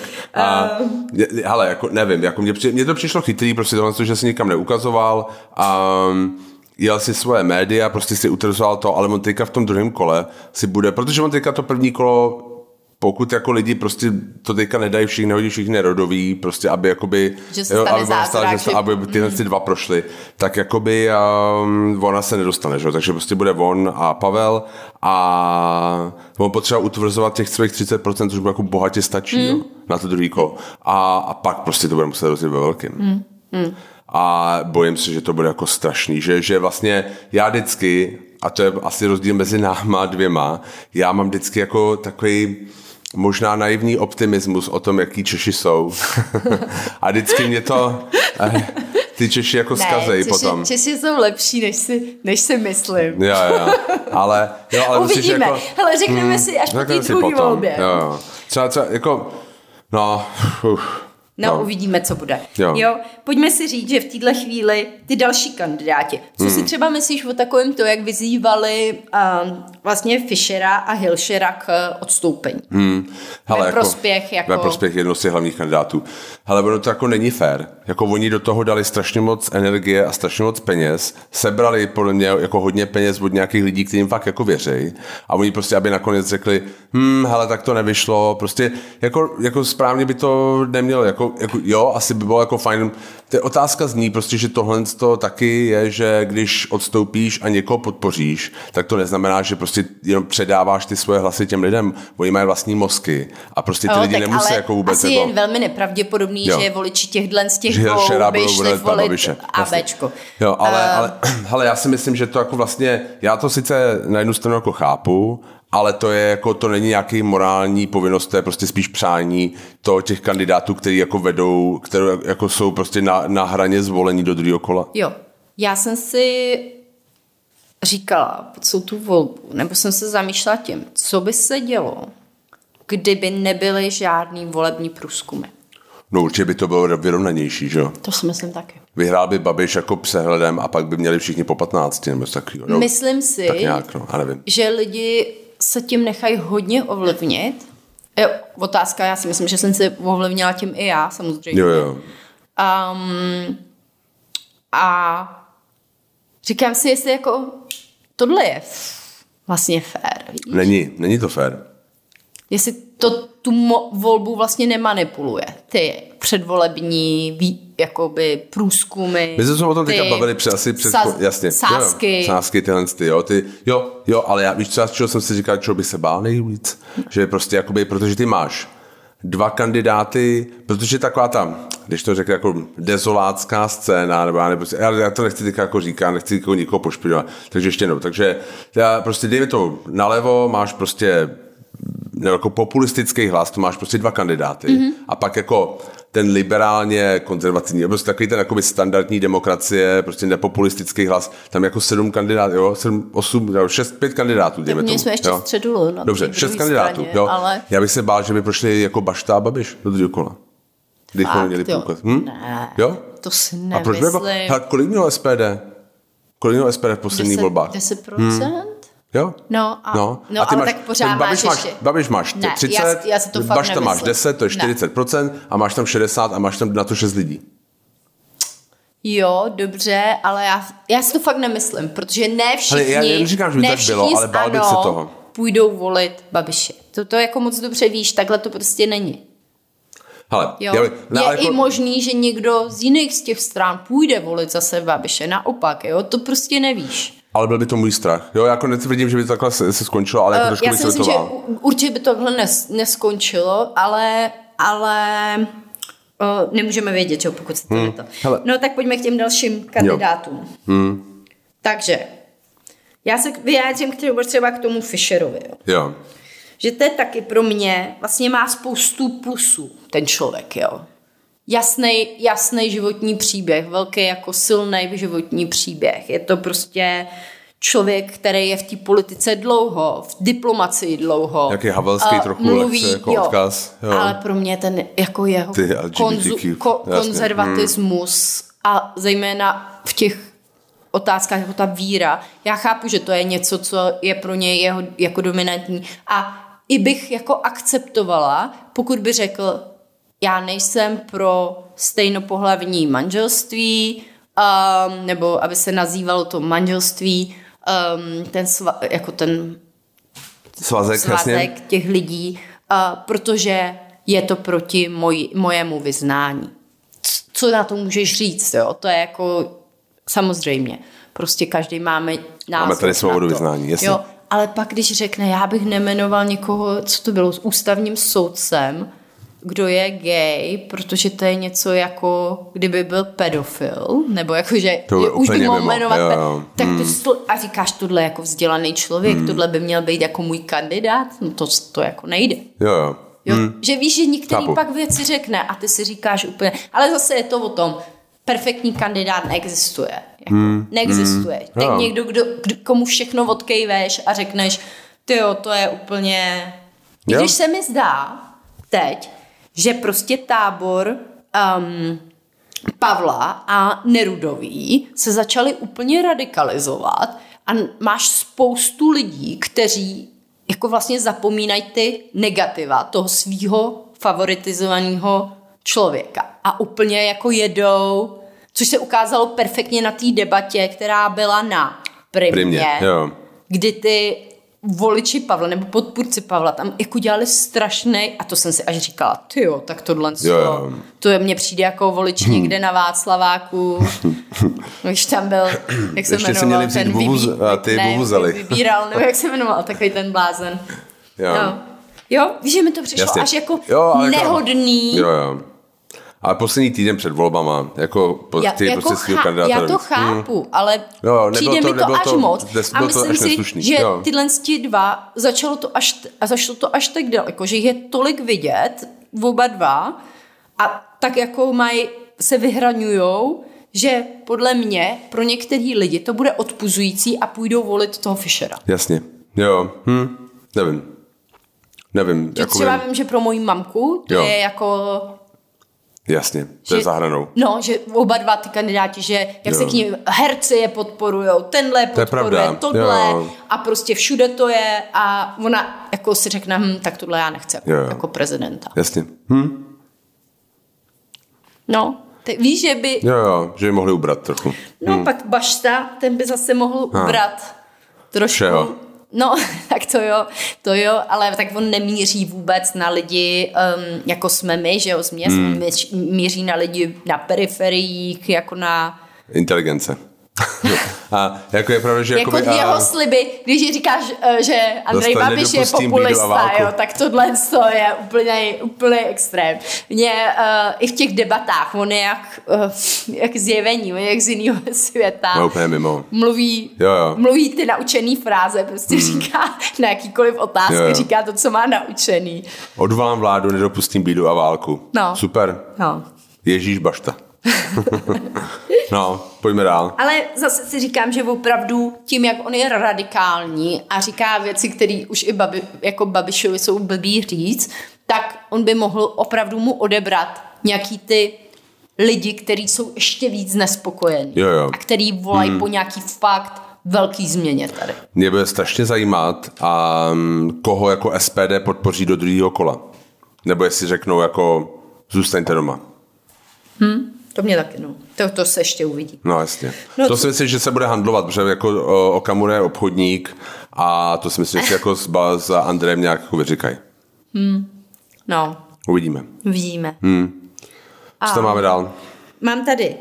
Makronek. A, je, ale jako nevím, jako mě, mně to přišlo chytrý, prostě tohle, že se nikam neukazoval a jel si svoje média, prostě si utrzoval to, ale on teďka v tom druhém kole si bude, protože on teďka to první kolo pokud jako lidi prostě to teďka nedají všichni, nehodí všichni rodový, prostě aby jakoby, Že se stane aby, zázrak, že se, aby tyhle ty dva prošly, tak jakoby um, ona se nedostane, že? jo? takže prostě bude on a Pavel a on potřeba utvrzovat těch svých 30%, což bude jako bohatě stačí mm. jo? na to druhý kolo. A, a pak prostě to bude muset rozjet ve velkým. Mm. Mm. A bojím se, že to bude jako strašný, že, že vlastně já vždycky, a to je asi rozdíl mezi náma dvěma, já mám vždycky jako takový možná naivní optimismus o tom, jaký Češi jsou. a vždycky mě to eh, ty Češi jako zkazejí Češi, potom. Češi jsou lepší, než si, než si myslím. Jo, jo. Ale, jo, ale Uvidíme. jako, Hele, řekneme si až po té druhé volbě. Jo, jo. Třeba, třeba, jako, no, uf, No, no, uvidíme, co bude. Jo. Jo. Pojďme si říct, že v této chvíli ty další kandidáti. Co Hmm. si třeba myslíš o takovém to, jak vyzývali um, vlastně Fischera a Hilšera k odstoupení? Hmm. Ve prospěch jako- Ve prospěch jednoho z těch hlavních kandidátů. Ale ono to jako není fér. Jako oni do toho dali strašně moc energie a strašně moc peněz. Sebrali podle mě jako hodně peněz od nějakých lidí, kterým fakt jako věří. A oni prostě, aby nakonec řekli, hm, hele, tak to nevyšlo. Prostě jako, jako správně by to nemělo. Jako, jako, jo, asi by bylo jako fajn. To je otázka zní prostě, že tohle to taky je, že když odstoupíš a někoho podpoříš, tak to neznamená, že prostě jenom předáváš ty svoje hlasy těm lidem. Oni mají vlastní mozky a prostě ty Jo, lidi nemusí ale jako vůbec asi jako... je velmi nepravděpodobný, Jo. že voliči těchto z těch dvou by šli volit Babiše. ABčko. Jo, ale, Eh, ale hele, já si myslím, že to jako vlastně, já to sice na jednu stranu jako chápu, ale to je jako, to není nějaký morální povinnost, to je prostě spíš přání to těch kandidátů, kteří jako vedou, které jako jsou prostě na, na hraně zvolení do druhého kola. Jo, já jsem si říkala pod celou tu volbu, nebo jsem se zamýšlela tím, co by se dělo, kdyby nebyly žádný volební průzkumy. No určitě by to bylo vyrovnanější, že jo? To si myslím taky. Vyhrál by Babiš jako přehledem a pak by měli všichni po 15 nebo takového. No, Myslím si, tak nějak, no, já nevím. že lidi se tím nechají hodně ovlivnit. Jo, otázka, já si myslím, že jsem se ovlivnila tím i já, samozřejmě. Jo, jo. Um, a říkám si, jestli jako tohle je vlastně fér. víš? Není, není to fér. jestli to tu mo- volbu vlastně nemanipuluje. Ty předvolební ví, jakoby průzkumy. My jsme se o tom teďka bavili před, asi před, saz- jasně. Sázky. Jo, sázky tyhle, ty, jo, ty, jo, jo, ale já, víš třeba, čeho jsem si říkal, čeho by se bál nejvíc? Že prostě jakoby, protože ty máš dva kandidáty, protože taková ta, když to řekne jako dezolácká scéna, nebo já, nebo, já, já to nechci teďka jako říkat, nechci jako nikoho pošpinovat, takže ještě jednou, takže já prostě dejme to nalevo, máš prostě nebo jako populistický hlas, to máš prostě dva kandidáty mm-hmm. a pak jako ten liberálně konzervativní, prostě takový ten jakoby standardní demokracie, prostě nepopulistický hlas, tam jako sedm kandidátů, jo, sedm, osm, jo, šest, pět kandidátů, dejme tomu. jsme ještě jo. středulu. Na Dobře, šest druhé kandidátů, straně, jo. Ale... Já bych se bál, že by prošli jako Bašta a Babiš do druhého kola. Kdybychom Fakt, měli jo. Hm? Ne, Jo? to si A proč by jako, nemyslím. hele, kolik mělo SPD? Kolik mělo SPD v posledních 10, volbách? 10%? Jo? No, a, No, no a ty ale máš, tak pořád Babiš máš máš, ještě. Babiš máš Ne, 30, já, já to fakt Bašta máš nemyslím. 10, to je Ne. 40% a máš tam 60 a máš tam na to 6 lidí. Jo, dobře, ale já, já si to fakt nemyslím, protože ne všichni, já neříkám, že by ne tak bylo, ale bál bych se toho. půjdou volit Babiše. To, to jako moc dobře víš, takhle to prostě není. Hele, Jo? já, Je ne, ale i jako, možný, že někdo z jiných z těch stran půjde volit zase Babiše, naopak, jo, to prostě nevíš. Ale byl by to můj strach. Jo, jako netvrdím, že by to takhle se, se skončilo, ale jako Uh, trošku já si myslím, to že určitě by tohle nes, neskončilo, ale, ale uh, nemůžeme vědět, že jo, pokud se to hmm. to. hele. No tak pojďme k těm dalším kandidátům. Hmm. Takže, já se vyjádřím k tomu, třeba k tomu Fisherovi. Jo. Jo. Že to je taky pro mě, vlastně má spoustu plusů, ten člověk, jo. Jasný, jasný životní příběh, velký jako silný životní příběh. Je to prostě člověk, který je v té politice dlouho, v diplomacii dlouho. Jaký havelský A trochu lekce, jako odkaz, jo. Ale pro mě ten jako jeho Ty LGBTQ, ko, konzervatismus a zejména v těch otázkách jako ta víra. Já chápu, že to je něco, co je pro něj jeho jako dominantní a i bych jako akceptovala, pokud by řekl, já nejsem pro stejnopohlavní manželství, um, nebo aby se nazývalo to manželství, um, ten sva, jako ten Svazek, jasně. svazek těch lidí, uh, protože je to proti moj, mojemu vyznání. Co na to můžeš říct, jo? To je jako samozřejmě. Prostě každý máme názor Máme tady svobodu vyznání, jasně. Jo, ale pak, když řekne, já bych nemenoval někoho, co to bylo, s ústavním soudcem, kdo je gay, protože to je něco jako, kdyby byl pedofil, nebo jako, že To už bych mohl jmenovat, jo, jo. tak to, sl- a říkáš, tohle jako vzdělaný člověk, tohle by měl být jako můj kandidát, no to, to jako nejde. Jo, jo. Jo? Hmm. Že víš, že některý Chápu. pak věci řekne a ty si říkáš úplně, ale zase je to o tom, perfektní kandidát neexistuje. Jako, hmm. Neexistuje. Hmm. Teď Jo. někdo, kdo, kdo, komu všechno odkejveš a řekneš, ty jo, to je úplně... Jo. když se mi zdá teď, že prostě tábor um, Pavla a Nerudový se začali úplně radikalizovat a máš spoustu lidí, kteří jako vlastně zapomínají ty negativa toho svýho favoritizovaného člověka a úplně jako jedou, což se ukázalo perfektně na té debatě, která byla na primě, Primě, jo. kdy ty voliči Pavla nebo podpůrci Pavla tam jako dělali strašný a to jsem si až říkala, ty jo, tak tohle Jo, jo. to je, mně přijde jako volič někde na Václaváku, když tam byl, jak se Ještě jmenoval, měli ten vuvuz- a ty ne, vuvuzely. vybíral, nebo jak se jmenoval, takový ten blázen. Jo. Jo. Jo, víš, že mi to přišlo Jasně. až jako Jo, ale jako- nehodný. Jo, jo. Ale poslední týden před volbama, jako po, Já, ty jako prostě chá, kandidáta. já to chápu, ale Jo, přijde to- mi to až to- moc. des- A myslím si, neslušný, že jo. tyhle dva, začalo to až, a zašlo to až tak daleko, že je tolik vidět, oba dva, a tak jako mají, se vyhraňujou, že podle mě pro některý lidi to bude odpuzující a půjdou volit toho Fischera. Jasně. Jo, hm, nevím. Nevím, Že jako třeba vím. vím, že pro moji mamku to Jo. je jako Jasně, to je že- za hranou. No, že oba dva ty kandidáti, že jak Jo. se k ním herci je podporujou, tenhle je To je podporuje, pravda, tohle jo. a prostě všude to je a ona jako si řekne, hm, tak tohle já nechci Jo, jako prezidenta. Jasně. Hm? No, tak víš, že by, Jo, jo, že ji mohli ubrat trochu. no pak Bašta, ten by zase mohl ubrat trošku. Všeho. No, tak to jo, to jo, ale tak on nemíří vůbec na lidi, um, jako jsme my, že jo, z měst, hmm. míří na lidi na periferiích, jako na... Inteligence. A jako je pravda, že jako jakoby, jeho a... sliby, když říkáš, eh, že Andrej Babiš je populista, jo, tak tohle to je úplně, úplně extrém. Mě uh, i v těch debatách, on je jak, uh, jak zjevení, on je jak z jiného světa. No, úplně mimo. Mluví, jo, jo. mluví ty naučený fráze, prostě mm. říká na jakýkoliv otázky, jo, jo. říká to, co má naučený. Odvolám vládu, nedopustím bídu a válku. No. Super. No. Ježíš bašta. no, pojďme dál. Ale zase si říkám, že opravdu tím, jak on je radikální a říká věci, které už i babi, jako Babišovi jsou blbý říct, tak on by mohl opravdu mu odebrat nějaký ty lidi, kteří jsou ještě víc nespokojení. Jo, jo. A který volají hmm. po nějaký fakt velký změně tady. Mě bude strašně zajímat, um, koho jako SPD podpoří do druhého kola. Nebo jestli řeknou jako zůstaňte doma. Hmm. To mě taky, no. To, to se ještě uvidí. No jasně. No, to co... si myslím, že se bude handlovat, protože jako Okamura je obchodník a to si myslím, že jako s, s Andrejem nějak jako vyříkají. Hmm. No. Uvidíme. Uvidíme. Hmm. Co tam máme dál? Mám tady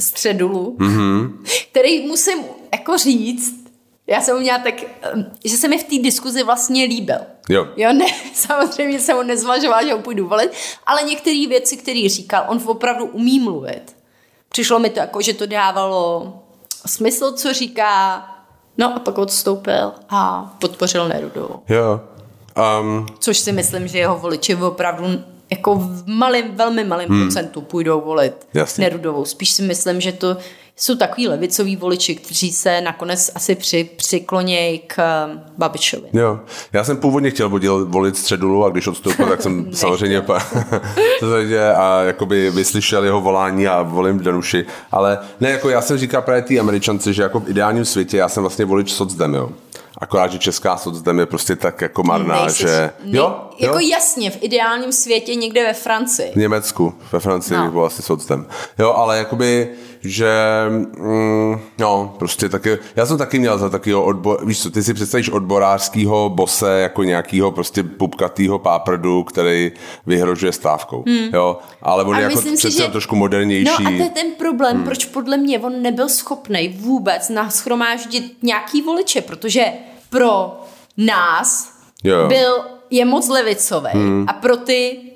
středulu, mm-hmm. který musím jako říct, já jsem měla tak, že se mi v té diskuzi vlastně líbil. Jo. Jo, ne, samozřejmě jsem ho nezvažovala, že ho půjdu volit, ale některé věci, které říkal, on opravdu umí mluvit. Přišlo mi to jako, že to dávalo smysl, co říká, no a pak odstoupil a podpořil Nerudovou. Jo. Um, Což si myslím, že jeho voliči opravdu jako v malém, velmi malém hmm. procentu půjdou volit Jasně. Nerudovou. Spíš si myslím, že to jsou takový levicoví voliči, kteří se nakonec asi při, přiklonějí k um, Babišovi. Jo, já jsem původně chtěl volit středulu a když odstoupil, tak jsem samozřejmě pa, a jakoby vyslyšel jeho volání a volím Danuši, ale ne, jako já jsem říkal právě té američance, že jako v ideálním světě já jsem vlastně volič socdem, jo. Akorát, že česká socdem je prostě tak jako marná, Nejsi, že... Ne, jo? Jako jo? jasně, v ideálním světě někde ve Francii. V Německu, ve Francii no. byl asi socdem. Jo, ale jakoby že mm, no, prostě taky, já jsem taky měl za takového odbor, víš co, ty si představíš odborářského bose jako nějakého prostě pupkatýho páprdu, který vyhrožuje stávkou, hmm. jo, ale on je jako přece že... trošku modernější. No a to je ten problém, hmm. proč podle mě on nebyl schopný vůbec naschromáždit nějaký voliče, protože pro nás jo. byl, je moc levicový hmm. a pro ty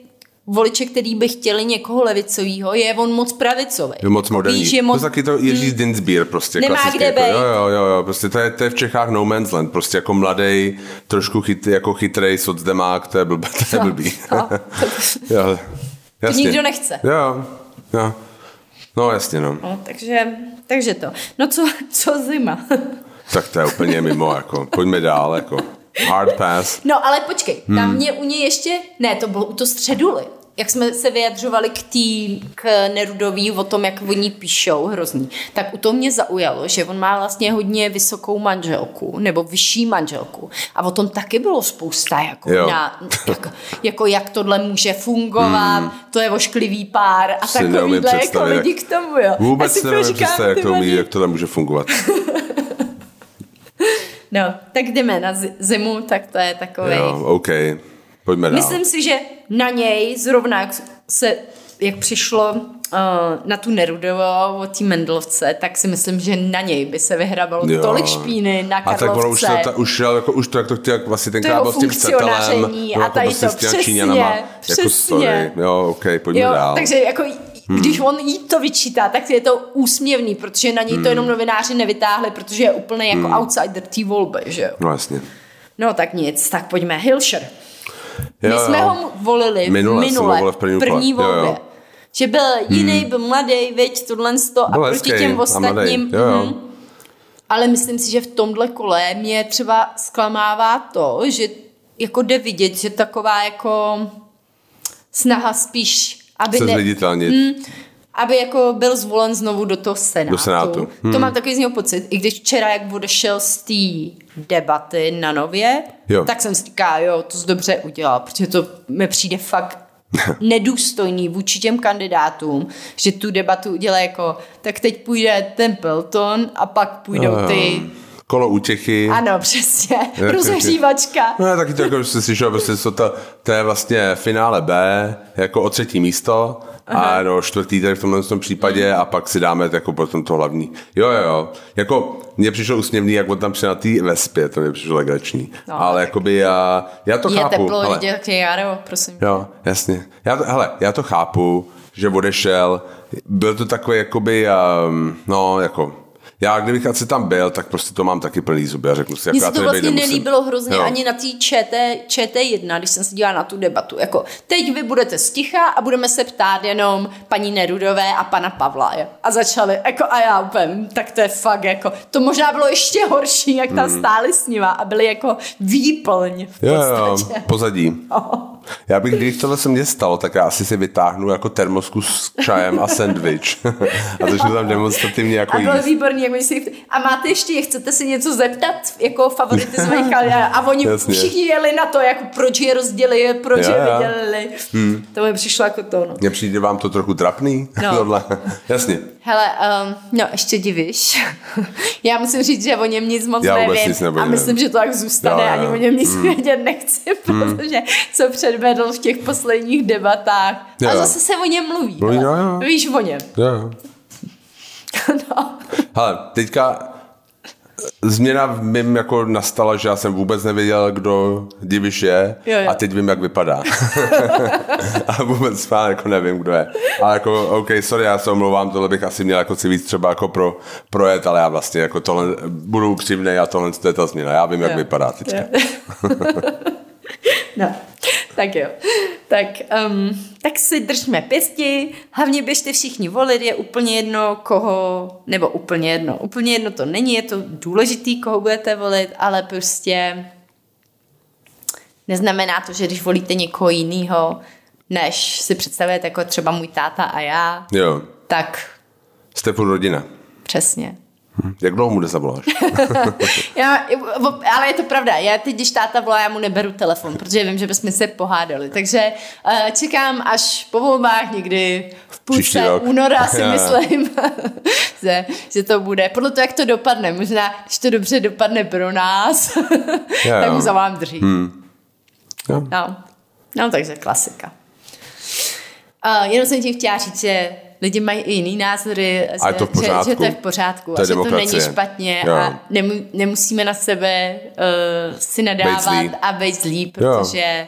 voliče, který by chtěli někoho levicového, je on moc pravicový. Je moc moderní. Víš, je moc... To je taky to Jiří hmm. Dinsbír prostě. Nemá kde být. Jo, jo, jo, jo, prostě to je, to je v Čechách no man's land, prostě jako mladý, trošku chyt, jako chytrej socdemák, to je, blb, to je blbý. No, to... jo, jasně. To nikdo nechce. Jo, jo. No jasně, no. no takže, takže to. No co, co zima? tak to je úplně mimo, jako. Pojďme dál, jako. Hard pass. No ale počkej, hmm. tam mě u něj ještě, ne, to bylo u to středuly. Jak jsme se vyjadřovali k tý, k Nerudový o tom, jak oni píšou hrozný, tak u toho mě zaujalo, že on má vlastně hodně vysokou manželku, nebo vyšší manželku. A o tom taky bylo spousta, jako, na, jako, jako jak tohle může fungovat, hmm. to je ošklivý pár a takovýhle jako lidi k tomu, jo. Vůbec si nevím představit, jak, to, jak tohle může fungovat. No, tak jdeme na zimu, tak to je takový. Jo, OK. Pojďme dál. Myslím si, že na něj zrovna, jak se, jak přišlo uh, na tu Nerudovou od té Mendelovce, tak si myslím, že na něj by se vyhrabalo jo. tolik špíny na Karlovce. A tak ono už to, ta, už, jako, už to, jak to chtěl, jak vlastně ten kábel s tím cetelem, a jako tady prostě to přesně, jako přesně. Jako sorry. Jo, OK, pojďme jo, dál. Takže jako Hmm. Když on jí to vyčítá, tak je to úsměvný, protože na něj to jenom hmm. novináři nevytáhli, protože je úplně jako hmm. outsider té volby, že jo? No jasně. No tak nic, tak pojďme. Hilšer. My jo, jsme jo. ho volili minule, minule v první, první volbě. Jo, jo. Že byl jiný, hmm. byl mladý, veď, tohle to a proti těm ostatním. Jo, jo. Mm, ale myslím si, že v tomhle kole mě třeba zklamává to, že jako jde vidět, že taková jako snaha spíš aby se ne, mm, aby jako byl zvolen znovu do toho senátu. Do senátu. Hmm. To mám takový z něho pocit. I když včera, jak odešel z té debaty na nově, jo. tak jsem si říkal, jo, to jsi dobře udělal, protože to mi přijde fakt nedůstojný vůči těm kandidátům, že tu debatu udělá jako, tak teď půjde ten Pelton a pak půjdou ty kolo útěchy. Ano, přesně. Rozehřívačka. No, taky to jako jsi slyšel, prostě to, to, to, je vlastně finále B, jako o třetí místo Aha. a no, čtvrtý tady v tomhle tom případě a pak si dáme jako potom to hlavní. Jo, jo, jo. Jako mně přišlo úsměvný, jak on tam přijel na té vespě, to mě přišlo legrační. No, ale jakoby já, já to je chápu. teplo, hele, je jaro, prosím. Jo, jasně. Já to, hele, já to chápu, že odešel. Byl to takový jakoby, um, no, jako já kdybych asi tam byl, tak prostě to mám taky plný zuby a řeknu si, Mně jako se to vlastně nemusím. nelíbilo hrozně Jo. ani na té ČT, ČT1, když jsem se dívala na tu debatu. Jako, teď vy budete sticha a budeme se ptát jenom paní Nerudové a pana Pavla. Jo. A začali, jako a já úplně, tak to je fakt, jako, to možná bylo ještě horší, jak tam stáli s nima a byli jako výplň v Hmm. Jo, jo, pozadí. Já bych, když tohle se mně stalo, tak já asi si vytáhnu jako termosku s čajem a sandwich a začnu tam demonstrativně jako A bylo jíst. výborný, jak si, a máte ještě, chcete si něco zeptat, jako favority z a oni Jasně. všichni jeli na to, jako proč je rozdělili, proč Jo, je vydělili. Hmm. To mi přišlo jako to, no. Mně přijde vám to trochu trapný? No. Tohle. Jasně. Hele, um, no ještě divíš. Já musím říct, že o něm nic moc Já vůbec nevím nic nevím. a myslím, že to tak zůstane, Jo, jo. ani o něm nic vědět nechci, protože co předvedl v těch posledních debatách. Jo. A zase se o něm mluví. Mluví, jo, jo. Víš o něm. Jo, no. Hele, teďka změna v mým jako nastala, že já jsem vůbec nevěděl, kdo Diviš je Jo, jo. a teď vím, jak vypadá. a vůbec fakt jako nevím, kdo je. Ale jako, OK, sorry, já se omlouvám, tohle bych asi měl jako si víc třeba jako pro, projet, ale já vlastně jako tohle budu upřímný a tohle to je ta změna. Já vím, jak Jo. vypadá teďka. No, tak jo. Tak, um, tak si držme pěsti, hlavně běžte všichni volit, je úplně jedno, koho, nebo úplně jedno, úplně jedno to není, je to důležitý, koho budete volit, ale prostě neznamená to, že když volíte někoho jiného, než si představujete jako třeba můj táta a já, Jo, tak jste rodina. přesně. Jak dlouho mu nezavoláš? Já, ale je to pravda, já teď, když táta volá, já mu neberu telefon, protože vím, že bychom se pohádali. Takže uh, čekám až po volbách někdy v půlce února si jo. myslím, že, že to bude. Podle toho, jak to dopadne. Možná, když to dobře dopadne pro nás, Jo, tak mu zavolám dřív. Hmm. No. no, takže klasika. Uh, jenom jsem tím chtěla říct, že lidi mají i jiný názory, A je že, to v že, pořádku. že to je v pořádku To a že to není špatně Jo. a nemu, nemusíme na sebe uh, si nadávat a být zlí, Jo. protože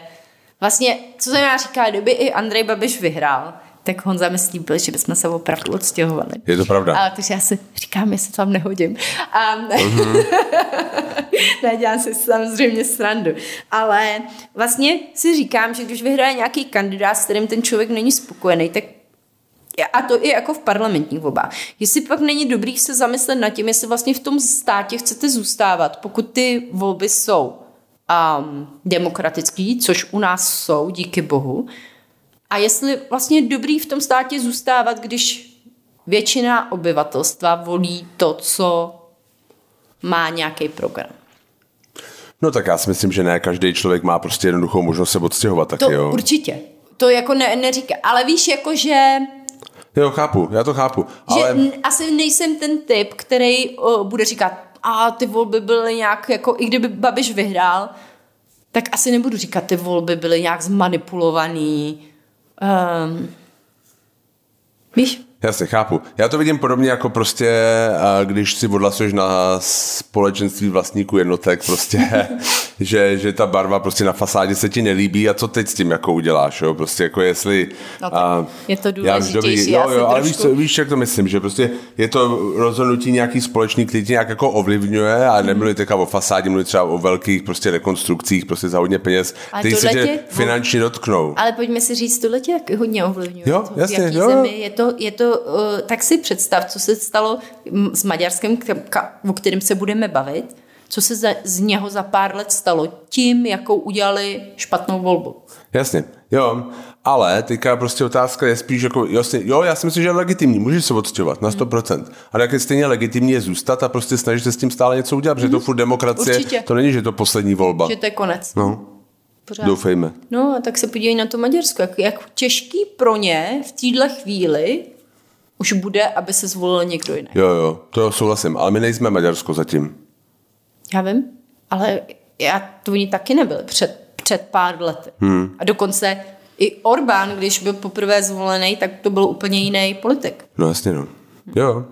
vlastně, co jsem já říkala, kdyby i Andrej Babiš vyhrál, tak Honza mi slíbil, že bychom se opravdu odstěhovali. Je to pravda. Ale takže já si říkám, jestli tam nehodím. A Mhm. ne, dělám si samozřejmě srandu. Ale vlastně si říkám, že když vyhraje nějaký kandidát, s kterým ten člověk není spokojený, tak a to i jako v parlamentních volbách. Jestli pak není dobrý se zamyslet nad tím, jestli vlastně v tom státě chcete zůstávat, pokud ty volby jsou um, demokratický, což u nás jsou, díky bohu, a jestli vlastně je dobrý v tom státě zůstávat, když většina obyvatelstva volí to, co má nějaký program. No tak já si myslím, že ne každý člověk má prostě jednoduchou možnost se odstěhovat taky, To jo. určitě. To jako ne, neříká. Ale víš, jako že, Jo, chápu, já to chápu. že Ale asi nejsem ten typ, který o, bude říkat, a ty volby byly nějak, jako i kdyby Babiš vyhrál, tak asi nebudu říkat, ty volby byly nějak zmanipulovaný. Um, víš? Jasně, chápu. Já to vidím podobně jako prostě, když si odhlasuješ na společenství vlastníků jednotek, prostě, že, že ta barva prostě na fasádě se ti nelíbí a co teď s tím jako uděláš, jo? Prostě jako jestli... No a, je to důležitější, jo, já si jo, ale víš, trošku- co, víš, jak to myslím, že prostě je to rozhodnutí nějaký společný, který tě nějak jako ovlivňuje a nemluví teďka o fasádě, mluví třeba o velkých prostě rekonstrukcích, prostě za hodně peněz, Ale který se tě tě- finančně dotknou. Ale pojďme si říct, tohle tě hodně ovlivňuje. Jo, v jasně, jaký jo, jo. zemi. Je to, je to uh, tak si představ, co se stalo s Maďarskem, o kterém se budeme bavit, co se za, z něho za pár let stalo tím, jakou udělali špatnou volbu. Jasně, jo, ale teďka prostě otázka je spíš jako, jasně, jo, já si myslím, že je legitimní, můžeš se odstěhovat na 100%, ale jak je stejně legitimní je zůstat a prostě snažit se s tím stále něco udělat, protože to furt demokracie, Určitě. to není, že je to poslední volba. Že to je konec. No, Pořád. doufejme. No a tak se podívej na to Maďarsko, jak, jak těžký pro ně v téhle chvíli už bude, aby se zvolil někdo jiný. Jo, jo, to jo, souhlasím, ale my nejsme Maďarsko zatím. Já vím, ale já, to oni taky nebyli před, před pár lety. Hmm. A dokonce i Orbán, když byl poprvé zvolený, tak to byl úplně jiný politik. No jasně, no. Jo.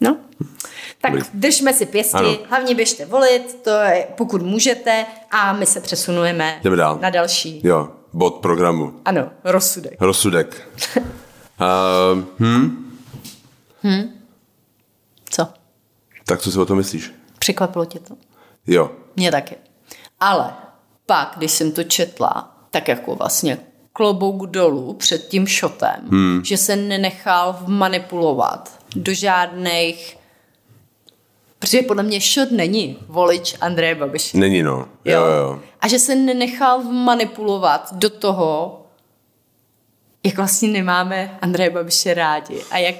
No. Tak držme si pěstí, ano. hlavně běžte volit, to je, pokud můžete, a my se přesunujeme Jdeme dál. na další. Jo, bod programu. Ano, rozsudek. Rozsudek. uh, hm? Hm? Co? Tak co si o tom myslíš? Překvapilo tě to? Jo. Mě taky. Ale pak, když jsem to četla, tak jako vlastně klobouk dolů před tím šotem, hmm. že se nenechal manipulovat do žádných Protože podle mě šot není volič Andreje Babiše. Není, no. Jo, jo. jo. A že se nenechal manipulovat do toho, jak vlastně nemáme Andreje Babiše rádi a jak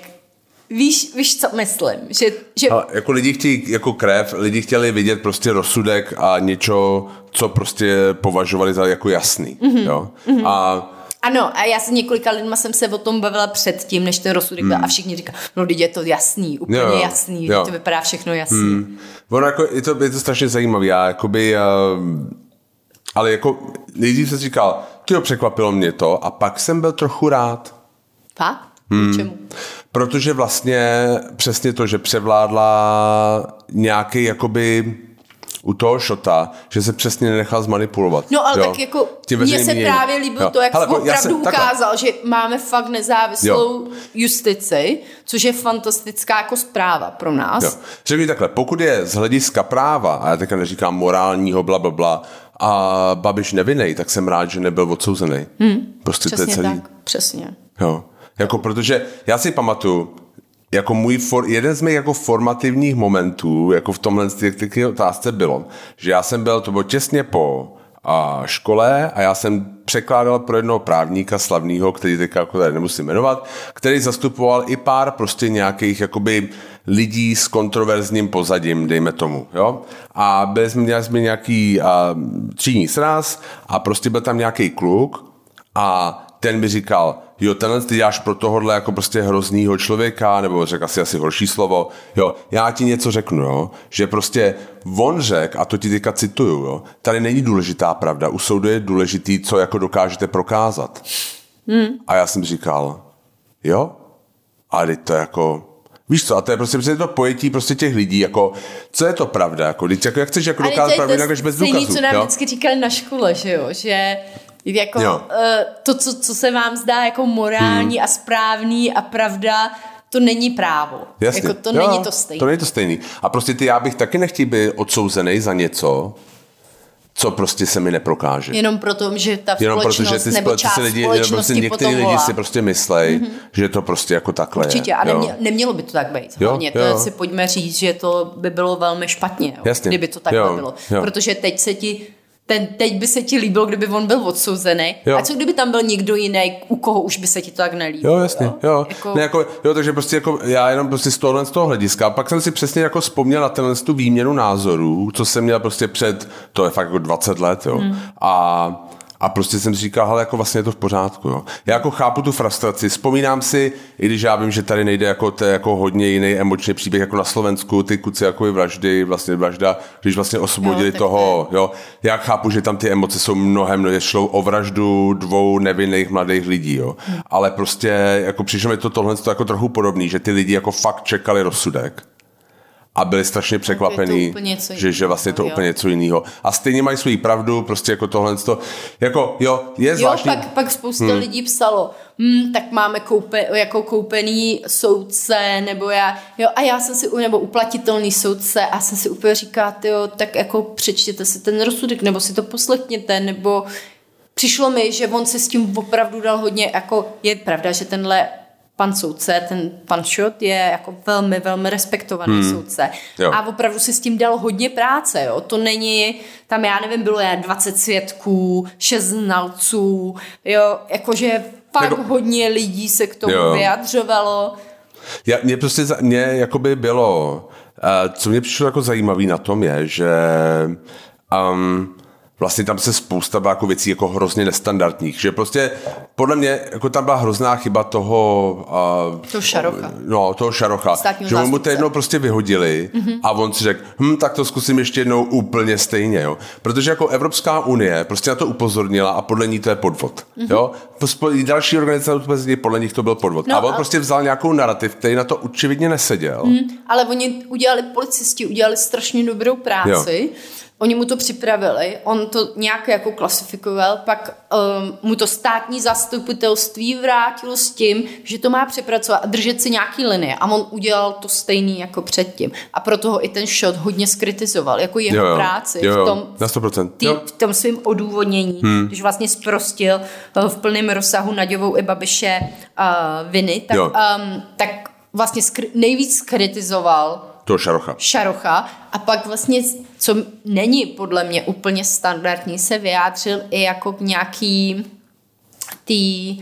Víš, víš, co myslím? Že, že... A jako lidi chtějí jako krev, lidi chtěli vidět prostě rozsudek a něco, co prostě považovali za jako jasný. Mm-hmm. Jo? Mm-hmm. A ano, a já s několika lidma jsem se o tom bavila předtím, než ten rozsudek byl hmm. a všichni říkali, no teď je to jasný, úplně jo, jasný, jo. to vypadá všechno jasný. Hmm. Ono jako, je to, je to strašně zajímavé, já jakoby, uh, ale jako nejdřív jsem říkal, tyjo, překvapilo mě to a pak jsem byl trochu rád. Fakt? Hmm. Čemu? Protože vlastně přesně to, že převládla nějaký jakoby u toho šota, že se přesně nenechal zmanipulovat. No ale jo? tak jako mně se mění. právě líbilo jo. to, jak Hele, opravdu se, ukázal, takhle. že máme fakt nezávislou jo. justici, což je fantastická jako zpráva pro nás. Jo. Řekni takhle, pokud je z hlediska práva, a já teďka neříkám morálního, bla, bla, bla, a Babiš nevinný, tak jsem rád, že nebyl odsouzený. Hmm. Prostě Přesně to je celý. tak, přesně. Jo. Jako protože já si pamatuju, jako můj for, jeden z mých jako formativních momentů, jako v tomhle té otázce bylo, že já jsem byl, to bylo těsně po a škole a já jsem překládal pro jednoho právníka slavného, který teďka jako tady nemusím jmenovat, který zastupoval i pár prostě nějakých jakoby lidí s kontroverzním pozadím, dejme tomu, jo. A byli jsme, měli jsme nějaký a, třídní sraz a prostě byl tam nějaký kluk a ten mi říkal, jo, tenhle ty děláš pro tohohle jako prostě hroznýho člověka, nebo řekl asi asi horší slovo, jo, já ti něco řeknu, jo, že prostě on řek, a to ti teďka cituju, jo, tady není důležitá pravda, u soudu je důležitý, co jako dokážete prokázat. Hmm. A já jsem říkal, jo, a teď to jako, Víš co, a to je prostě, prostě to pojetí prostě těch lidí, jako, co je to pravda, jako, teď, jako jak chceš jako dokázat pravdu, jinak bez důkazů. Stejný, co nám jo? vždycky říkali na škole, že jo, že jako jo. uh, to, co, co se vám zdá jako morální hmm. a správný a pravda, to není právo. Jasně. Jako to jo, není to stejné. To není to stejný. A prostě ty já bych taky nechtěl být odsouzený za něco, co prostě se mi neprokáže. Jenom proto, že ta jenom společnost proto, že ty nebo část lidi, společnosti prostě někteří lidi si prostě myslej, mm-hmm. že to prostě jako takhle Určitě, je. a nemě, nemělo by to tak být. Hlavně jo, jo. to si pojďme říct, že to by bylo velmi špatně, jo, Jasně. kdyby to takhle jo, bylo. Jo. Protože teď se ti ten teď by se ti líbil, kdyby on byl odsouzený. Jo. A co kdyby tam byl někdo jiný, u koho už by se ti to tak nelíbilo? Jo, jasně, jo. jo. Jako... Ne, jako, jo takže prostě jako já jenom prostě z tohohle z toho hlediska. Pak jsem si přesně jako vzpomněl na tenhle tu výměnu názorů, co jsem měl prostě před, to je fakt jako 20 let, jo. Hmm. A a prostě jsem si říkal, ale jako vlastně je to v pořádku. Jo. Já jako chápu tu frustraci. Vzpomínám si, i když já vím, že tady nejde jako, to jako hodně jiný emoční příběh jako na Slovensku, ty kuci jako vraždy, vlastně vražda, když vlastně osvobodili jo, toho. Jo. Já chápu, že tam ty emoce jsou mnohem, no, šlo o vraždu dvou nevinných mladých lidí. Jo. Hmm. Ale prostě jako přišlo mi to tohle to jako trochu podobný, že ty lidi jako fakt čekali rozsudek a byli strašně překvapení, že, že vlastně je to jo. úplně něco jiného. A stejně mají svoji pravdu, prostě jako tohle, to, jako jo, je zvláštní. Jo, pak, pak spousta hmm. lidí psalo, hm, tak máme koupe, jako koupený soudce, nebo já, jo, a já jsem si, nebo uplatitelný soudce a jsem si úplně říká, jo, tak jako přečtěte si ten rozsudek, nebo si to poslechněte, nebo přišlo mi, že on se s tím opravdu dal hodně, jako je pravda, že tenhle pan soudce, ten pan Šot je jako velmi, velmi respektovaný hmm. soudce. Jo. A opravdu si s tím dal hodně práce, jo. To není, tam já nevím, bylo já 20 svědků, 6 znalců, jo, jakože fakt jako... hodně lidí se k tomu jo. vyjadřovalo. Já, mě prostě, mě jakoby bylo, uh, co mě přišlo jako zajímavé na tom je, že um, vlastně tam se spousta byla jako věcí jako hrozně nestandardních, že prostě podle mě jako tam byla hrozná chyba toho... Uh, toho Šarocha. No, toho Šarocha. Státního že mu to zástupce. jednou prostě vyhodili mm-hmm. a on si řekl, hm, tak to zkusím ještě jednou úplně stejně, jo. Protože jako Evropská unie prostě na to upozornila a podle ní to je podvod, mm-hmm. jo. Pospo- Další organizace podle nich to byl podvod. No a on a- prostě vzal nějakou narrativ, který na to očividně neseděl. Hm, Ale oni udělali, policisti udělali strašně dobrou práci. Jo. Oni mu to připravili, on to nějak jako klasifikoval, pak um, mu to státní zastupitelství vrátilo s tím, že to má přepracovat a držet si nějaký linie. A on udělal to stejný jako předtím. A proto ho i ten shot hodně skritizoval, jako jeho Jo, jo. práci Jo, jo. v tom, Na 100%. tý, Jo. v tom svém odůvodnění, hmm. když vlastně sprostil uh, v plném rozsahu Naďovou i Babiše uh, viny, tak, Jo. um, tak vlastně skr- nejvíc kritizoval Toho Šarocha. Šarocha a pak vlastně, co není podle mě úplně standardní, se vyjádřil i jako k nějaký tý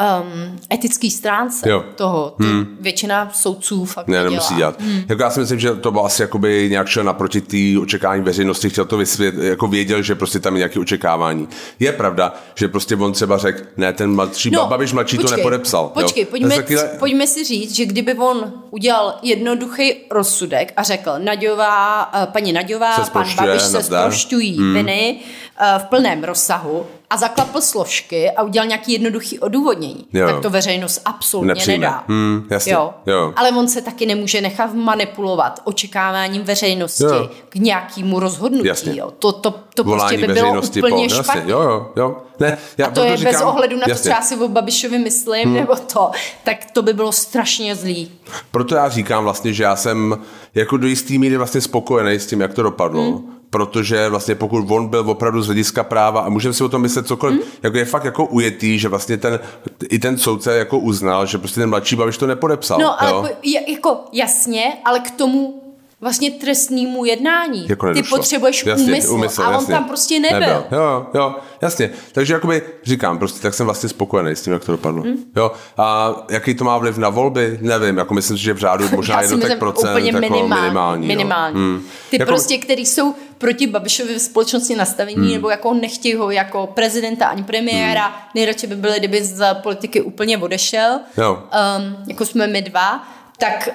um, etický stránce Jo. toho. To Většina soudců fakt Ne, nemusí dělat. Hmm. Jako já si myslím, že to bylo asi jakoby nějak šel naproti té očekávání veřejnosti, chtěl to vysvět, jako věděl, že prostě tam je nějaké očekávání. Je pravda, že prostě on třeba řekl, ne, ten mladší, no, Babiš mladší to nepodepsal. Počkej, jo. pojďme, Takhle- pojďme si říct, že kdyby on udělal jednoduchý rozsudek a řekl, Naďová, eh, paní Naďová, pan Babiš se zprošťují hmm. viny eh, v plném rozsahu a zaklapl složky a udělal nějaký jednoduchý odůvodnění, Jo. tak to veřejnost absolutně Nepřijme. nedá. Hmm, jasně. Jo. Jo. Ale on se taky nemůže nechat manipulovat očekáváním veřejnosti Jo. k nějakému rozhodnutí. Jasně. Jo. To, to, to volání prostě by bylo úplně po, špatně. jasně, jo, jo, jo. Ne, já A to je proto bez říkám, ohledu na to, jasně. co já si o Babišovi myslím, hmm. nebo to, tak to by bylo strašně zlý. Proto já říkám vlastně, že já jsem jako do jistý míry vlastně spokojený s tím, jak to dopadlo. Hmm. Protože vlastně pokud on byl opravdu z hlediska práva a můžeme si o tom myslet cokoliv, hmm. jako je fakt jako ujetý, že vlastně ten, i ten soudce jako uznal, že prostě ten mladší Babiš to nepodepsal. No, ale jo? po, jako jasně, ale k tomu vlastně trestnému jednání. Jako Ty potřebuješ Jasně, úmysl, úmysl, a on jasně. tam prostě nebyl. Jo, jo, jasně. Takže jakoby říkám, prostě tak jsem vlastně spokojený s tím, jak to dopadlo. Hmm. Jo, a jaký to má vliv na volby, nevím, jako myslím si, že v řádu možná jednotek procent úplně jako minimální. minimální. minimální. No. Hmm. Ty jako, prostě, který jsou proti Babišovi v společnosti nastavení, hmm. nebo jako nechtějí ho jako prezidenta ani premiéra, hmm. nejradši by byli, kdyby z politiky úplně odešel, Jo. um, jako jsme my dva, tak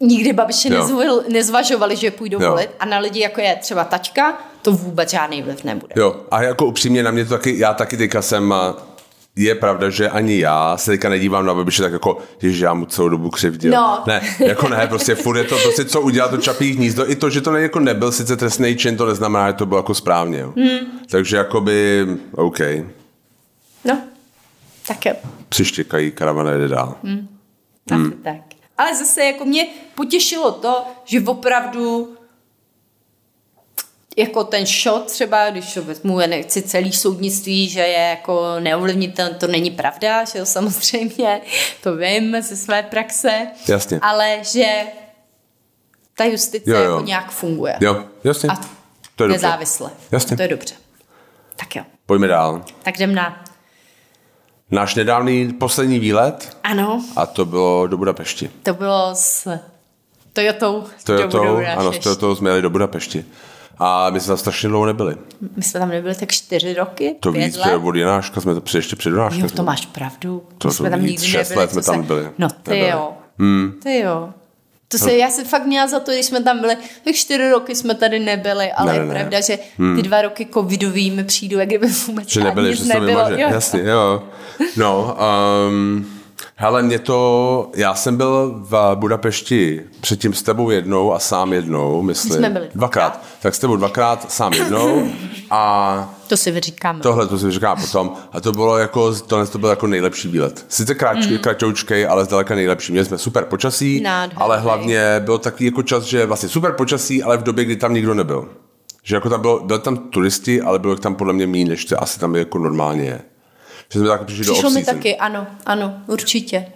nikdy Babiše nezvojil, nezvažovali, že půjdou Jo. volit a na lidi, jako je třeba Tačka, to vůbec žádný vliv nebude. Jo, a jako upřímně na mě to taky, já taky teďka jsem, je pravda, že ani já se teďka nedívám na Babiše tak jako, že já mu celou dobu křivdil. No. Ne, jako ne, prostě furt je to prostě, co udělal to čapí hnízdo. I to, že to ne, jako nebyl sice trestný čin, to neznamená, že to bylo jako správně. Jo. Hmm. Takže jakoby, OK, No, tak jo. přištěkají, karavana jede dál. Hmm. Asi tak. Ale zase jako mě potěšilo to, že opravdu jako ten shot třeba, když to vezmu, já nechci celý soudnictví, že je jako neovlivnitelný, to není pravda, že jo, samozřejmě, to vím ze své praxe, Jasně. ale že ta justice Jo, jo. jako nějak funguje. Jo, jasně. A to je dobře. nezávisle. Jasně. To je dobře. Tak jo. Pojďme dál. Tak jdem na... Náš nedávný poslední výlet, Ano, a to bylo do Budapešti. to bylo s Toyotou. Toyotou, ano, s Toyotou jsme jeli do Budapešti. A my jsme tam strašně dlouho nebyli. My jsme tam nebyli tak čtyři roky, To víc, let. že od Jenáška jsme to při ještě před Jenáška. Jo, to máš pravdu. To To jsme to tam víc, nikdy šest nebyli. let jsme tam byli. No ty Nebyli. jo. Hmm. Ty jo. To se, já jsem fakt měla za to, když jsme tam byli, tak čtyři roky jsme tady nebyli, ale Ne, je ne, ne. pravda, že ty dva roky covidový mi přijdou, jak kdyby vůbec Že nebyli, nic že se nebylo. vymaže. Jo. Jasně, jo. No, um, hele, mě to, já jsem byl v Budapešti předtím s tebou jednou a sám jednou, myslím. jsme byli dvakrát. Tak s tebou dvakrát, sám jednou a To si vyříkáme. tohle to si říká potom. A to bylo jako, tohle to byl jako nejlepší výlet. Sice kráč, mm. kratoučkej, ale zdaleka nejlepší. Měli jsme super počasí, Nádherný. ale hlavně byl takový jako čas, že vlastně super počasí, ale v době, kdy tam nikdo nebyl. Že jako tam bylo, byl tam turisti, ale bylo tam podle mě méně, než to asi tam jako normálně je. Že jsme tak přišli do Přišlo mi off-season. taky, ano, ano, určitě.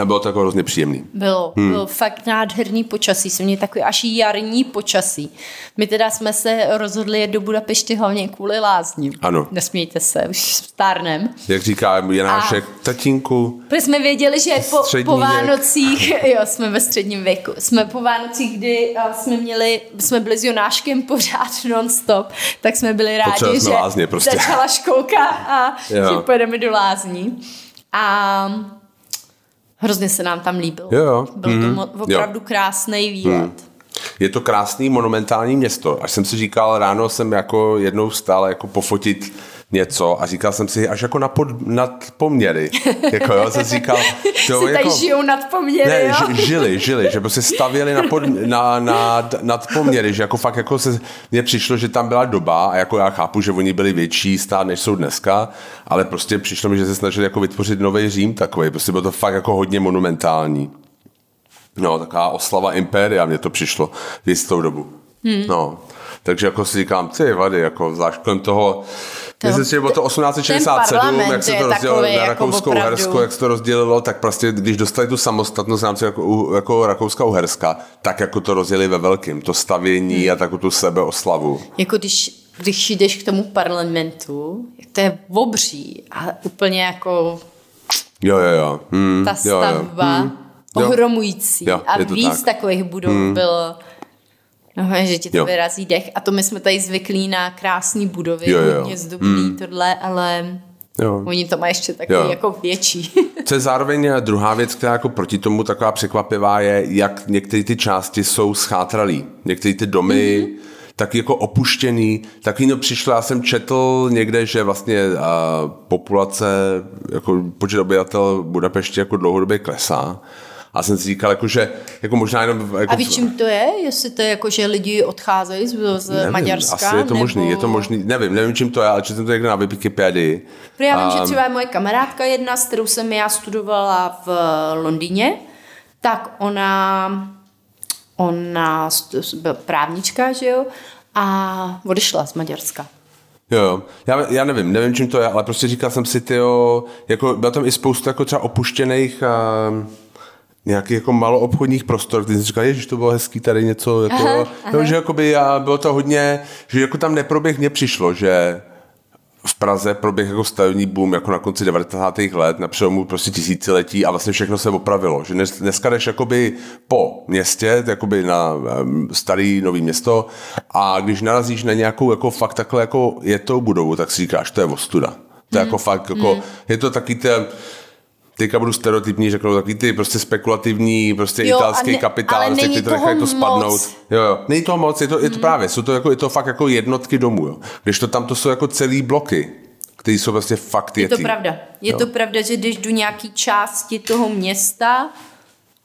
A bylo to jako hrozně příjemný. Bylo, hmm. bylo fakt nádherný počasí, jsem měl takový až jarní počasí. My teda jsme se rozhodli jet do Budapešti hlavně kvůli lázním. Ano. Nesmějte se, už stárnem. Jak říká Janášek, a... tatínku. Protože jsme věděli, že po, po Vánocích, jo, jsme ve středním věku, jsme po Vánocích, kdy jsme měli, jsme byli s Jonáškem pořád non-stop, tak jsme byli rádi, že lázně prostě. začala školka a jo. že pojedeme do lázní. A Hrozně se nám tam líbilo. Jo, jo. Byl mm-hmm. to mhm. opravdu jo. krásný výlet. Mm. Je to krásný monumentální město. Až jsem si říkal, ráno jsem jako jednou vstal jako pofotit něco a říkal jsem si až jako na pod, nad poměry. Jako jo, jsem říkal... To, si jako, tady žijou nad poměry, ne, jo? žili, žili, že prostě stavěli na, pod, na, na, nad poměry, že jako fakt jako se, mně přišlo, že tam byla doba a jako já chápu, že oni byli větší stát, než jsou dneska, ale prostě přišlo mi, že se snažili jako vytvořit nový Řím takový, prostě bylo to fakt jako hodně monumentální. No, taková oslava impéria, mně to přišlo v jistou dobu. Hmm. No, takže jako si říkám, ty vady, jako zvlášť kolem toho, to, Myslím si, že bylo to 1867, jak se to rozdělilo na jako Rakouskou jako Uhersku, jak se to rozdělilo, tak prostě, když dostali tu samostatnost v rámci jako, jako Rakouska Uherska, tak jako to rozdělili ve velkým, to stavění hmm. a takovou tu sebeoslavu. Jako když, když jdeš k tomu parlamentu, to je obří a úplně jako Jo, jo, jo. Hmm, ta stavba jo, jo. Hmm, ohromující. Jo, a víc tak. takových budov hmm. bylo No, že ti to jo. vyrazí dech. A to my jsme tady zvyklí na krásné budovy, jo, jo. hodně zdobný mm. tohle, ale Jo. Oni to mají ještě takový jo. jako větší. Co je zároveň druhá věc, která jako proti tomu taková překvapivá je, jak některé ty části jsou schátralý. Některé ty domy mm-hmm. tak jako opuštěný. Taky no přišlo, já jsem četl někde, že vlastně uh, populace, jako počet obyvatel Budapešti jako dlouhodobě klesá. A jsem si říkal, jako, že jako možná jenom... Jako, a víš, čím to je? Jestli to je jako, že lidi odcházejí z, z nevím, Maďarska? Asi je to nebo... možný, je to možný, nevím, nevím, čím to je, ale jsem to někde na Wikipedii. Já vím, um, že třeba moje kamarádka jedna, s kterou jsem já studovala v Londýně, tak ona, ona byla právnička, že jo, a odešla z Maďarska. Jo, já, já nevím, nevím, čím to je, ale prostě říkal jsem si, tyjo, jako byla tam i spousta jako třeba opuštěných uh, nějaký jako maloobchodních prostor, kdy jsi říkal, že to bylo hezký tady něco, jako, aha, aha. No, že jakoby, a bylo to hodně, že jako tam neproběh mě přišlo, že v Praze proběh jako stavební boom jako na konci 90. let, na přelomu prostě tisíciletí a vlastně všechno se opravilo. Že dnes, dneska jdeš jakoby po městě, jakoby na starý nový město a když narazíš na nějakou jako fakt takhle jako je to budovu, tak si říkáš, to je ostuda. To je hmm. jako fakt, jako, hmm. je to taky ten, teďka budu stereotypní, řeknu takový ty prostě spekulativní, prostě jo, italský ne, kapitál, ale prostě, ty to nechají to spadnout. Jo, jo. Není toho moc, je to, je to hmm. právě, jsou to, jako, je to fakt jako jednotky domů, jo. Když to tam to jsou jako celý bloky, které jsou vlastně fakt Je to pravda. Je jo. to pravda, že když jdu nějaký části toho města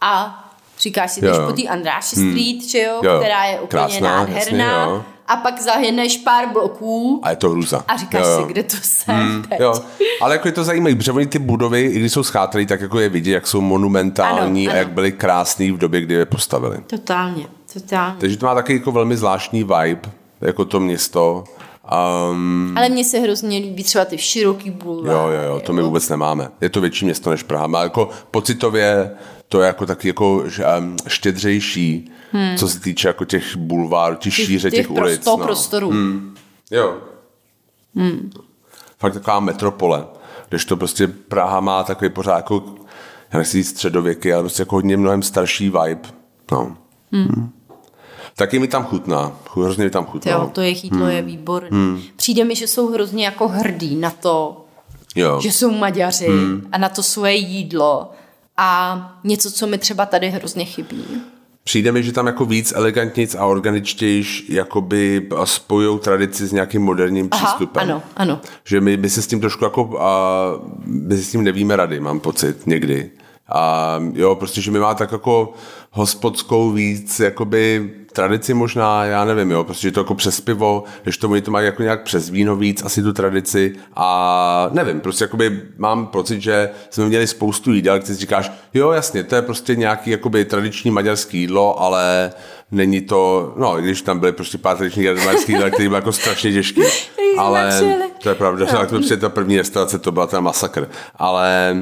a říkáš si, jdeš po té Andráši hmm. Street, že jo, jo, která je úplně Krásná, nádherná. Jasně, jo a pak zahyneš pár bloků. A je to hruza. A říkáš jo, jo. si, kde to jsem hmm, teď. Jo. Ale jako je to zajímavé, protože oni ty budovy, i když jsou schátralý, tak jako je vidět, jak jsou monumentální ano, ano. a jak byly krásný v době, kdy je postavili. Totálně, totálně. Takže to má taky jako velmi zvláštní vibe, jako to město. Um, Ale mně se hrozně líbí třeba ty široký bulvár. Jo, jo, jo, to my vůbec nemáme. Je to větší město než Praha. Má jako pocitově to je jako taky jako štědřejší, hmm. co se týče jako těch bulvárů, těch šíře těch, těch ulic. Toho no. prostoru. Hmm. Jo. Hmm. Fakt taková metropole, když to prostě Praha má takový pořád jako, já nechci říct středověky, ale prostě jako hodně mnohem starší vibe. No. Hmm. Hmm. Taky mi tam chutná. Hrozně mi tam chutná. Jo, to jejich jídlo hmm. je výborné. Hmm. Přijde mi, že jsou hrozně jako hrdí na to, jo. že jsou Maďaři hmm. a na to svoje jídlo a něco, co mi třeba tady hrozně chybí. Přijde mi, že tam jako víc elegantnic a organičtějš jakoby spojují tradici s nějakým moderním Aha, přístupem. ano, ano. Že my, my se s tím trošku jako, a, my se s tím nevíme rady, mám pocit, někdy. A jo, prostě, že my má tak jako hospodskou víc, jakoby tradici možná, já nevím, jo, prostě to jako přes pivo, když to oni to mají jako nějak přes víno víc, asi tu tradici a nevím, prostě jakoby mám pocit, že jsme měli spoustu jídel, kde si říkáš, jo, jasně, to je prostě nějaký jakoby tradiční maďarský jídlo, ale není to, no, když tam byly prostě pár tradičních maďarských jídel, které byly jako strašně těžké. ale to je pravda, no. to prostě ta první restaurace, to byla ten masakr. Ale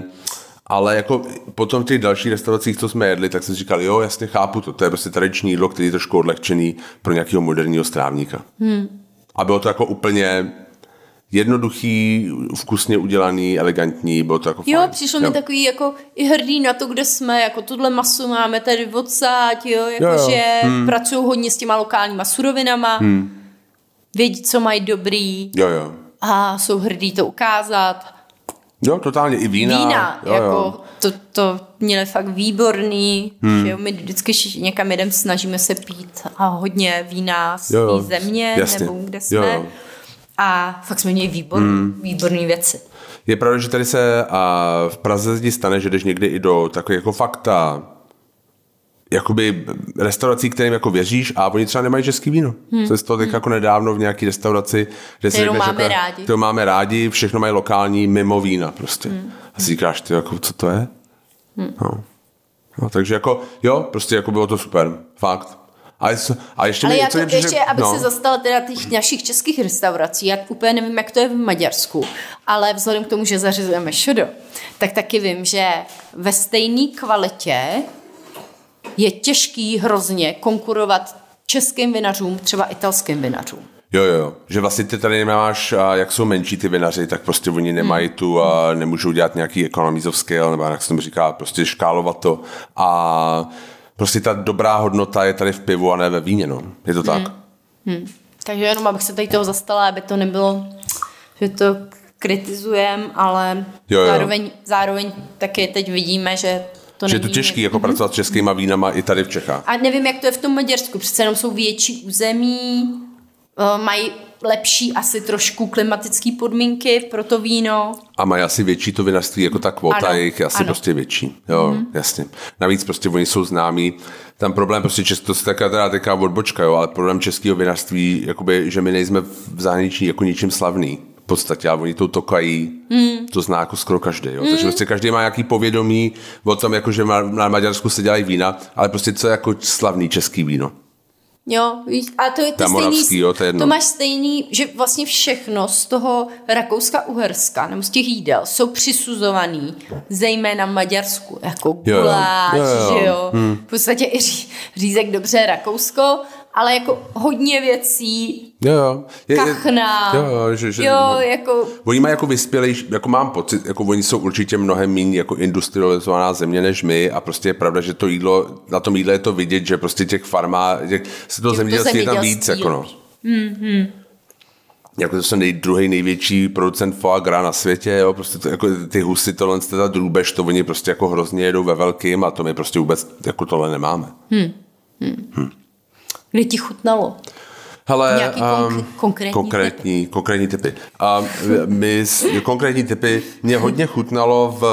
Ale jako potom v těch dalších restauracích, co jsme jedli, tak jsem říkal, jo, jasně chápu to, to je prostě tradiční jídlo, který je trošku odlehčený pro nějakého moderního strávníka. Hmm. A bylo to jako úplně jednoduchý, vkusně udělaný, elegantní, bylo to jako Jo, fajn. přišlo mi takový jako i hrdý na to, kde jsme, jako tuhle masu máme tady odsáď, jo, Jo, jo. jakože hmm. pracují hodně s těma lokálníma surovinama, hmm. vědí, co mají dobrý Jo, jo. a jsou hrdí to ukázat. Jo, totálně i vína. Vína, jo, jako jo. To, to měli fakt výborný, hmm. že jo, my vždycky někam jedem snažíme se pít a hodně vína z Jo, jo. té země, Jasně. nebo kde jsme. Jo, jo. A fakt jsme měli výborný, hmm. výborný věci. Je pravda, že tady se a v Praze ti stane, že jdeš někdy i do takové jako fakta jakoby restaurací, kterým jako věříš a oni třeba nemají český víno. Hmm. Jsem z toho teď jako nedávno v nějaký restauraci, kde si řekneš, máme jako, rádi. Kterou máme rádi, všechno mají lokální, mimo vína prostě. Hmm. A si říkáš, ty, jako, co to je? Hmm. No. no. takže jako, jo, prostě jako bylo to super. Fakt. A, jest, a ještě Ale mi, já co to mě přišlo- ještě, abych no. se zastala teda těch našich českých restaurací, já úplně nevím, jak to je v Maďarsku, ale vzhledem k tomu, že zařizujeme šodo, tak taky vím, že ve stejné kvalitě je těžký hrozně konkurovat českým vinařům, třeba italským vinařům. Jo, jo. Že vlastně ty tady nemáš, a jak jsou menší ty vinaři, tak prostě oni nemají Hmm. tu a nemůžou dělat nějaký economies of scale, nebo jak se tomu říká, prostě škálovat to. A prostě ta dobrá hodnota je tady v pivu a ne ve víně, no. Je to tak? Hmm. Takže jenom abych se tady toho zastala, aby to nebylo, že to kritizujem, ale Jo, jo. zároveň, zároveň taky teď vidíme, že to Že je to těžký jako pracovat s českýma vínama i tady v Čechách. A nevím, jak to je v tom Maďarsku. Přece jenom jsou větší území, eh, mají lepší asi trošku klimatické podmínky pro to víno. A mají asi větší to vinařství, jako ta kvota Ano, jejich je asi ano. prostě větší. Jo, mm-hmm. jasně. Navíc prostě oni jsou známí. Tam problém prostě česk, to je taková teda taková odbočka, jo, ale problém českého vinařství, jakoby, že my nejsme v zahraničí jako ničím slavný. V podstatě, ale oni to tokají, mm. to zná jako skoro každý. Jo. Mm. Takže prostě každý má nějaký povědomí o tom, jako, že na Maďarsku se dělají vína, ale prostě co je jako slavný český víno. Jo, a to je je stejný, jo, to je jedno. to máš stejný, že vlastně všechno z toho Rakouska-Uherska nebo z těch jídel jsou přisuzovaný zejména Maďarsku, jako Jo, jo. guláš, Jo, jo. že jo. Hmm. V podstatě i ří, řízek dobře Rakousko, ale jako hodně věcí, Jo, jo. Je, kachna, Jo, jo, že, že, jo, jako Oni mají jako vyspělejší, jako mám pocit, jako oni jsou určitě mnohem méně jako industrializovaná země než my a prostě je pravda, že to jídlo, na tom jídle je to vidět, že prostě těch farmá, těch, se to zemědělství je tam víc, jako no. Mm-hmm. Jako to jsem nej, druhý největší producent foie gras na světě, jo, prostě to, jako ty husy, tohle, ta drůbež, to oni prostě jako hrozně jedou ve velkým a to my prostě vůbec jako tohle nemáme. Kdy ti chutnalo? Hele, Nějaký um, konkrétní konkrétní, konkrétní typy. A my, konkrétní typy, mě hodně chutnalo v,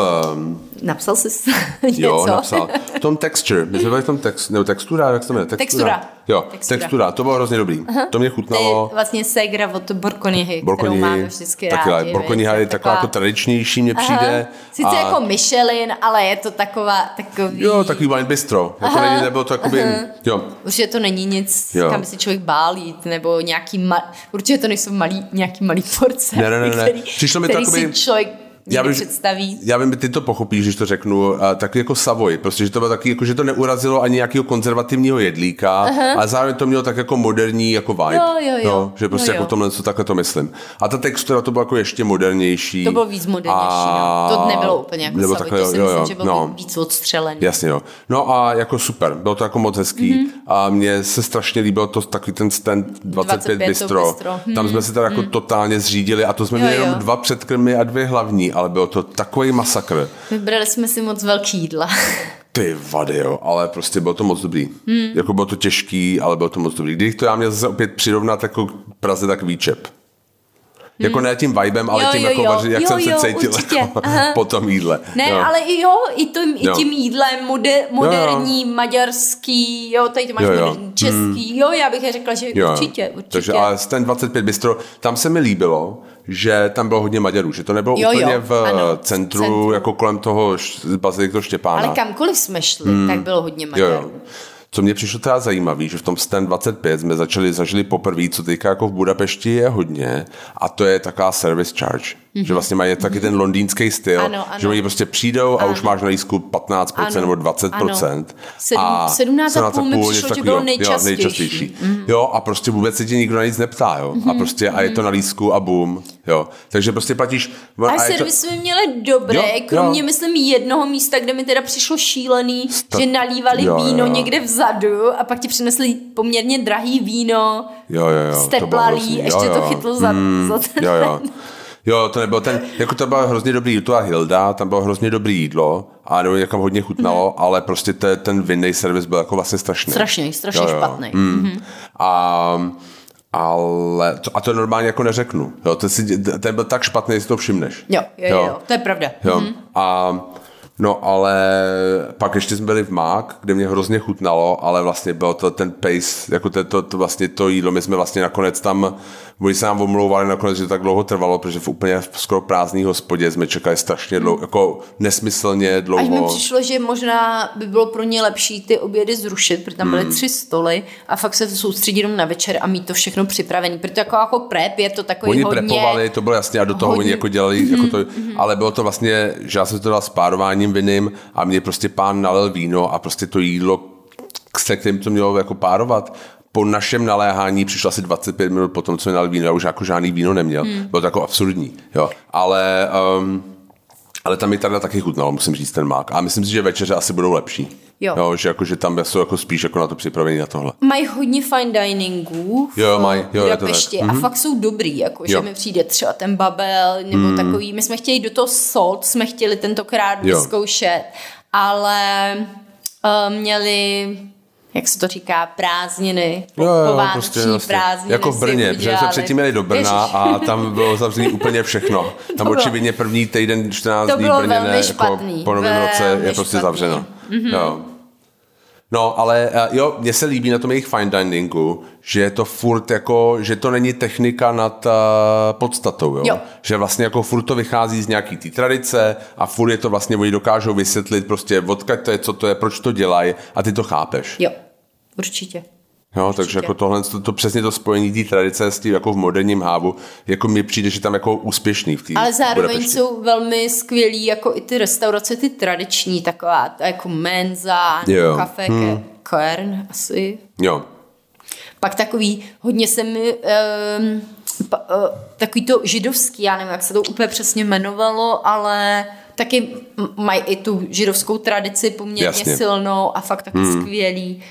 Napsal jsi něco? jo, napsal, tom texture, my jsme byli v tom text, nebo textura, jak se to jmenuje? Textura. Jo, Textura. textura, to bylo hrozně dobrý. To mě To chutnalo. je vlastně segra od Borkonihy, kterou Borkoni, máme vždycky taky rádi. Borkoniha je taková jako tradičnější, mně přijde. Sice a- jako Michelin, ale je to taková, takový... Jo, takový wine bistro. Jako není, nebylo to jakoby, jo, Určitě to není nic, Jo. kam by si člověk bál jít, nebo nějaký ma... Určitě to nejsou malý, nějaký malý porce, Ne, ne, ne, ne. který, Přišlo mi to který jakoby- člověk Já bych- představí. Já vím, ty to pochopíš, když to řeknu, a taky jako Savoy, prostě, že to bylo taky, jako, že to neurazilo ani nějakého konzervativního jedlíka, Aha. ale zároveň to mělo tak jako moderní jako vibe. Jo, jo, jo. No, že prostě Jo, jako jo. tomhle, co takhle to myslím. A ta textura to bylo jako ještě modernější. To bylo víc modernější, no. To nebylo úplně jako nebo Savoy, takhle, to si jo, myslím, jo, že bylo no. víc odstřelený. Jasně, jo. No a jako super, bylo to jako moc hezký mm-hmm. a mně se strašně líbilo to takový ten stand 25, 25 to bistro. bistro. Tam jsme se teda jako totálně zřídili a to jsme měli Jo, jenom jo. dva předkrmy a dvě hlavní, ale bylo to takový masakr. Vybrali jsme si moc velký jídla. Ty vady, jo, ale prostě bylo to moc dobrý. Hmm. Jako bylo to těžký, ale bylo to moc dobrý. Když to já měl zase opět přirovnat jako Praze, tak výčep. Jako ne tím vibem, ale Jo, tím, jo, jako jo. vaři, jak Jo, jsem se jo, cítil určitě. jako Aha. po tom jídle. Ne, jo. ale i jo, i, to, i Jo. tím jídlem moder, moderní, maďarský, jo, tady to máš Jo, jo. moderní, český, jo, já bych řekla, že Jo, určitě, určitě. Takže ale ten 25 bistro, tam se mi líbilo, že tam bylo hodně Maďarů, že to nebylo Jo, jo, úplně v ano, v centru, centru. jako kolem toho š- Baziliky Štěpána. ale kamkoliv jsme šli, hmm. tak bylo hodně Jo, Maďarů. jo. Co mě přišlo teda zajímavé, že v tom Stand 25 jsme začali, zažili poprvé, co teďka jako v Budapešti je hodně, a to je taková service charge. Že vlastně mají taky ten londýnský styl, Ano, ano. že oni prostě přijdou a Ano. už máš na lístku 15% Ano, nebo 20%. ano. Sedm- a 17,5 mi něco přišlo, že bylo nejčastější. Mhm. Jo, nejčastější. Jo, a prostě vůbec se tě nikdo na nic neptá, jo. A prostě a je to na lístku a boom, jo. Takže prostě platíš... A to- servis jsme měli dobré, Jo, kromě, jo. myslím, jednoho místa, kde mi teda přišlo šílený, Sta- že nalívali Jo, víno jo. někde vzadu a pak ti přinesli poměrně drahý víno, Jo, jo, jo. to hrozný. ještě jo, to chytlo za, Mm, za ten Jo, jo. Jo, to nebylo ten, jako to bylo hrozně dobrý, to byla Hilda, tam bylo hrozně dobrý jídlo a nebo někam hodně chutnalo, mm. ale prostě te, ten vinný servis byl jako vlastně strašný. Strašný, strašně špatný. Mm. A, ale, to, a to normálně jako neřeknu. Jo, to si, ten byl tak špatný, že si to všimneš. Jo, jo, jo, jo, to je pravda. Jo. A No ale pak ještě jsme byli v Mák, kde mě hrozně chutnalo, ale vlastně byl to ten pace, jako to, to, to vlastně to jídlo, my jsme vlastně nakonec tam, oni se nám omlouvali nakonec, že to tak dlouho trvalo, protože v úplně v skoro prázdný hospodě jsme čekali strašně dlouho, jako nesmyslně dlouho. Až mi přišlo, že možná by bylo pro ně lepší ty obědy zrušit, protože tam byly Hmm. tři stoly a fakt se soustředit jenom na večer a mít to všechno připravené. Protože jako, jako prep je to takový Oni hodně... prepovali, to bylo jasně, a do toho hodně- oni jako dělali, jako to, ale bylo to vlastně, že já jsem to dal s párováním vinným a mě prostě pán nalil víno a prostě to jídlo, se kterým to mělo jako párovat, po našem naléhání přišlo asi 25 minut po tom, co mi nalil víno, já už jako žádný víno neměl. Hmm. Bylo to jako absurdní, jo. Ale, um, ale tam mi tady taky chutnalo, musím říct, ten mák. A myslím si, že večeře asi budou lepší. Jo. jo že, jako, že tam jsou jako spíš jako na to připravení na tohle. Mají hodně fine diningů v Jo, mají, jo, Budapešti a Mhm. fakt jsou dobrý, jako že Jo. mi přijde třeba ten babel nebo Mhm. takový, my jsme chtěli do toho salt, jsme chtěli tentokrát Jo. vyzkoušet, ale uh, měli jak se to říká, prázdniny, po, Jo, jo, povánoční prostě prázdniny Jako v Brně, protože jsme předtím jeli do Brna Ježiš. a tam bylo zavřený úplně všechno. Tam bylo- očividně první týden 14 To dní v Brně ne, jako špatný, po novém roce je prostě špatný. zavřeno. Jo. No, ale eh, jo, mně se líbí na tom jejich fine diningu, že je to furt jako, že to není technika nad uh, podstatou, jo? Jo. Že vlastně jako furt to vychází z nějaký té tradice a furt je to vlastně, oni dokážou vysvětlit prostě, odkud to je, co to je, proč to dělají a ty to chápeš. Jo, určitě. Jo, takže jako tohle, to, to přesně to spojení té tradice s tím jako v moderním hávu, jako mi přijde, že tam jako úspěšný v té Ale zároveň Budapešti. jsou velmi skvělí jako i ty restaurace, ty tradiční, taková ta jako menza, Jo. kafe, hmm. Kern asi. Jo, Pak takový, hodně se mi, um, pa, uh, takový to židovský, já nevím, jak se to úplně přesně jmenovalo, ale taky mají i tu židovskou tradici poměrně Jasně. silnou a fakt taky hmm. skvělý.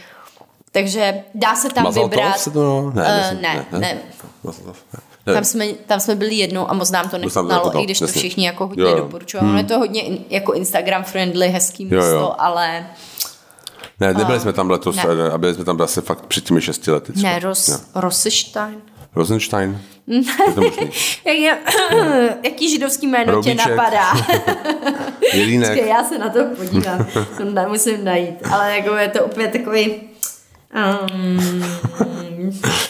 Takže dá se tam Mazaltov vybrat. se to no? Ne, Eh, myslím, ne, ne. Ne. Ne. Tam jsme, tam jsme byli jednou a moc nám to nechutnalo, i když to jasně. všichni jako hodně Jo, jo. doporučovali. Hmm. Je to hodně in, jako Instagram friendly, hezký Jo, místo, jo. ale Ne, nebyli jsme tam letos, Ne. ne. a byli jsme tam asi fakt před těmi šesti lety. co? ne, Jo. Ros, Rosenstein. Rosenstein? možný. Jak je, jaký židovský jméno Roubíček. tě napadá? Jelínek. Počkej, já se na to podívám. To ne- musím najít. Ale jako je to opět takový... Um,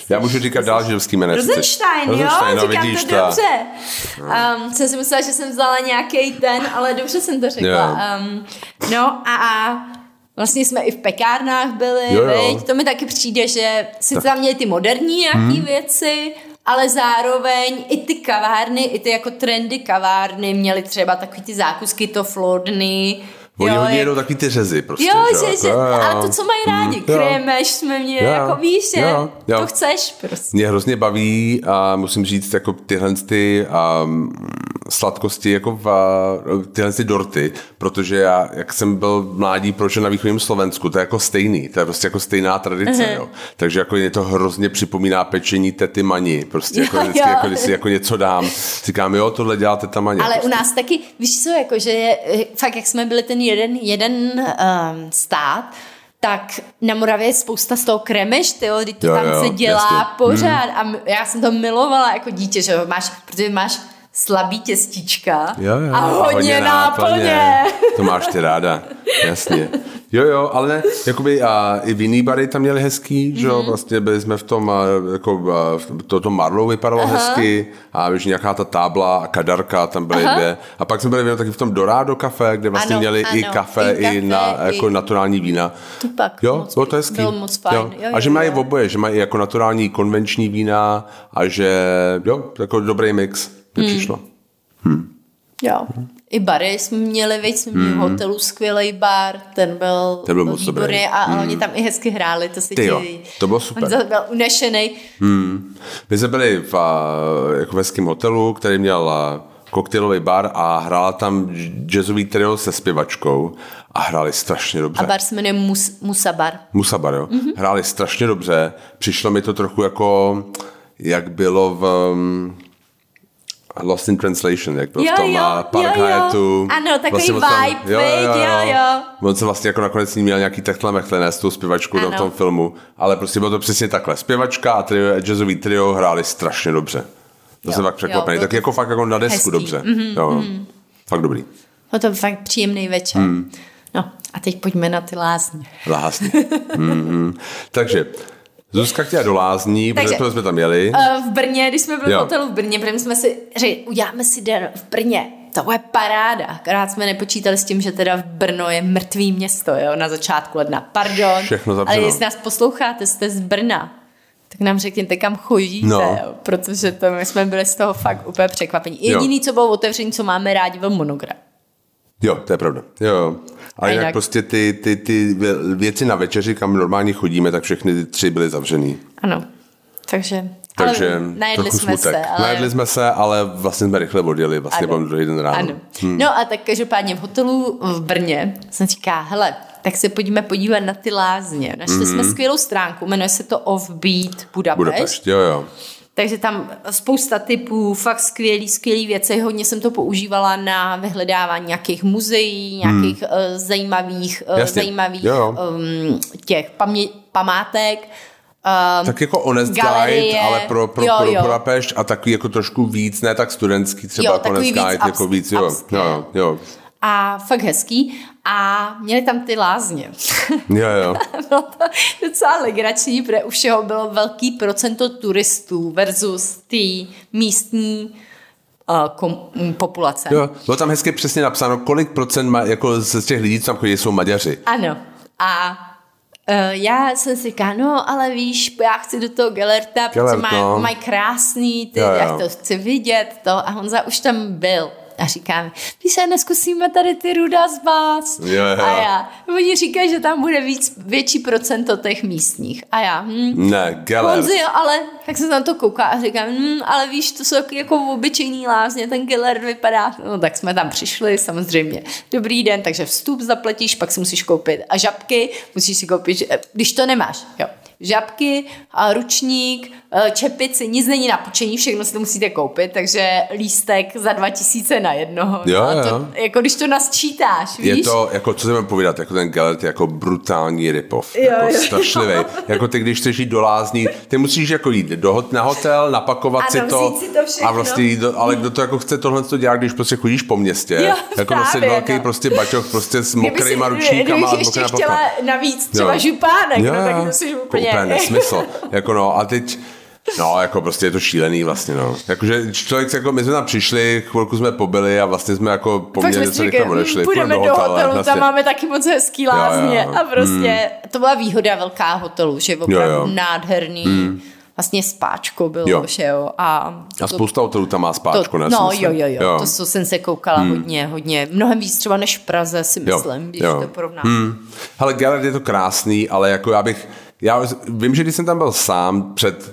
Já můžu říkat dál židovský jméno. Rosenstein, Rosenstein, jo? no, Říkám vidíš to dobře. Um, jsem si myslela, že jsem vzala nějaký ten, ale dobře jsem to řekla. Um, no a vlastně jsme i v pekárnách byli, Jo, jo. viď? to mi taky přijde, že sice tam měli ty moderní nějaký hmm. věci, ale zároveň i ty kavárny, i ty jako trendy kavárny měly třeba takový ty zákusky, to flordny, Oni jo, hodně jedou taky ty řezy prostě. Jo, že že, že, ale to, co mají rádi, jo. krémeš jsme měli, Jo, jako víš, že jo, jo. to chceš prostě. Mě hrozně baví a musím říct jako tyhle ty um, sladkosti, jako v, uh, tyhle ty dorty, protože já, jak jsem byl mládí proč na východním Slovensku, to je jako stejný, to je prostě jako stejná tradice, Mhm. jo. Takže jako mě to hrozně připomíná pečení tety Mani, prostě jako Jo, vždycky, jo. jako když si jako něco dám, říkám, jo, tohle dělá teta Mani. Ale prostě. u nás taky, víš co, jako, že je, eh, fakt jak jsme byli ten jeden, jeden um, stát, tak na Moravě je spousta z toho kremeš, ty jo, to Jo, tam jo, se dělá jasně. pořád a m- já jsem to milovala jako dítě, že jo, máš, protože máš slabý těstička Jo, jo, a hodně, náplně. To máš ty ráda, jasně. Jo, jo, ale ne, jakoby a, i v jiný bary tam měli hezký, že Mhm. jo, vlastně byli jsme v tom, a, jako, a, to, to Marlow vypadalo Aha. hezky a víš, nějaká ta tábla a kadarka, tam byly Aha. dvě. A pak jsme byli jenom taky v tom Dorado kafe, kde vlastně Ano, měli i ano, kafe, i i, kafe, na, i- jako naturální vína. To pak Jo, moc, bylo to hezký. Bylo moc fajn. Jo. Jo, a že jo, mají jo. oboje, že mají jako naturální konvenční vína a že, jo, jako dobrý mix mi Hmm. přišlo. Jo. I bary jsme měli, veď jsme měli v hotelu skvělý bar, ten byl, Ten byl moc výborný dobrý. a mm. oni tam i hezky hráli, to si Ty jo, ti- to bylo super. On byl unešený. My jsme byli v, jako v hezkém hotelu, který měl koktejlový bar a hrála tam jazzový trio se zpěvačkou a hráli strašně dobře. A bar se jmenuje Mus, Musabar. Musabar, jo. Mhm. Mm-hmm. Hráli strašně dobře. Přišlo mi to trochu jako, jak bylo v um, Lost in Translation, jak bylo Jo, v tom jo, a Park jo, jo. Ano, takový on tam- vibe, viď, jo, jo. On se vlastně jako nakonec s ním měl nějaký techtle mechtlené s tou zpěvačkou v tom filmu, ale prostě bylo to přesně takhle. Zpěvačka a trio, jazzový trio hráli strašně dobře. To Jo, jsem fakt jo, překvapený. bylo Tak jako fakt jako na desku hezký. dobře. Mm-hmm, jo, mm. Fakt dobrý. No to byl fakt příjemný večer. Hmm. No a teď pojďme na ty lázně. Lázně. mm-hmm. Takže Zuzka chtěla do lázní, protože Takže- to jsme tam jeli. Uh, v Brně, když jsme byli Jo. v hotelu v Brně, protože jsme si řekli, uděláme si den v Brně. To je paráda. Akorát jsme nepočítali s tím, že teda v Brno je mrtvý město, jo, na začátku ledna. Pardon. Všechno zavřeno. Ale jestli nás posloucháte, jste z Brna, tak nám řekněte, kam chodíte, No. jo, protože to my jsme byli z toho fakt úplně překvapení. Jediný, co bylo otevřený, co máme rádi, byl monogram. Jo, to je pravda. Jo, jo. A A jinak jinak- prostě ty, ty, ty vě- věci na večeři, kam normálně chodíme, tak všechny ty tři byly zavřený. Ano. Takže, Takže ale najedli jsme smutek. se. Ale... Najedli jsme se, ale vlastně jsme rychle odjeli, vlastně byl druhý den ráno. Ano. No a tak každopádně v hotelu v Brně jsem říká, hele, tak se pojďme podívat na ty lázně. Našli mm-hmm. jsme skvělou stránku, jmenuje se to Offbeat Budapešť. Budapešť, jo, jo. Takže tam spousta typů, fakt skvělý, skvělý věci. Hodně jsem to používala na vyhledávání nějakých muzeí, nějakých uh, zajímavých, uh, Jasně. zajímavých Jo, jo. Um, těch pamě- památek. Um, Tak jako honest Galerie. guide, ale pro, pro, Jo, pro jo. Budapešť a takový jako trošku víc, ne tak studentský třeba Jo, jako honest víc guide, jako ups- víc, jo, jo, jo, jo, a fakt hezký. A měli tam ty lázně. jo, jo. bylo to docela legrační, protože u všeho bylo velký procento turistů versus ty místní uh, kom, m, populace. jo. Bylo tam hezky přesně napsáno, kolik procent má, jako z těch lidí, co tam chodí, jsou Maďaři. Ano. A uh, já jsem si říkala, no ale víš, já chci do toho Gellerta, protože Gellert, mají no. maj krásný, ty, Jo, jo. já to chci vidět, to. A Honza už tam byl. A říkáme, když se neskusíme tady ty ruda z vás. Jo, jo. A já, oni říkají, že tam bude víc, větší procento těch místních. A já, hm, Ne, Gellert. Honzi, ale tak se na to kouká a říkám, hm, ale víš, to jsou jako, obyčejný lázně, ten killer vypadá, no tak jsme tam přišli, samozřejmě, dobrý den, takže vstup zaplatíš, pak si musíš koupit a žabky, musíš si koupit, když to nemáš, jo, žabky, ručník, eh, čepici, nic není na půjčení, všechno si to musíte koupit, takže lístek za 2000 na jednoho. Jo, no, jo. To, jako když to nasčítáš, víš? Je to, jako, co jsem povídat, jako ten Gellert je jako brutální ripov. Jo, jako jo. strašlivý. Jako ty, když chceš jít do lázní, ty musíš jako jít do, na hotel, napakovat Ano, si to, si to všechno. a vlastně jít do, ale kdo to jako chce tohle to dělat, když prostě chodíš po městě, Jo, jako prostě právě, velký no. prostě baťoch prostě s mokrýma ručníkama a Kdybych ještě chtěla navíc třeba Jo. župánek, Jo, no, tak jo. si Jako úplně... úplně nesmysl. Jako no, a teď No, jako prostě je to šílený vlastně, no. Jakože člověk, se jako, my jsme tam přišli, chvilku jsme pobyli a vlastně jsme jako poměrně si rychle říkali, odešli. "Hm, půjdeme do hotelu, vlastně. tam máme taky moc hezký lázně. Jo, jo. A prostě to byla výhoda velká hotelu, že opravdu Jo, jo. nádherný. Vlastně spáčko bylo, Jo. že jo. A, A spousta hotelů tam má spáčko, to, ne? no jo, myslím. jo, jo, to co jsem se koukala hodně, hodně, mnohem víc třeba než v Praze si myslím, když to porovnám. Hmm. Hele, Gellert je to krásný, ale jako já bych, já vím, že když jsem tam byl sám před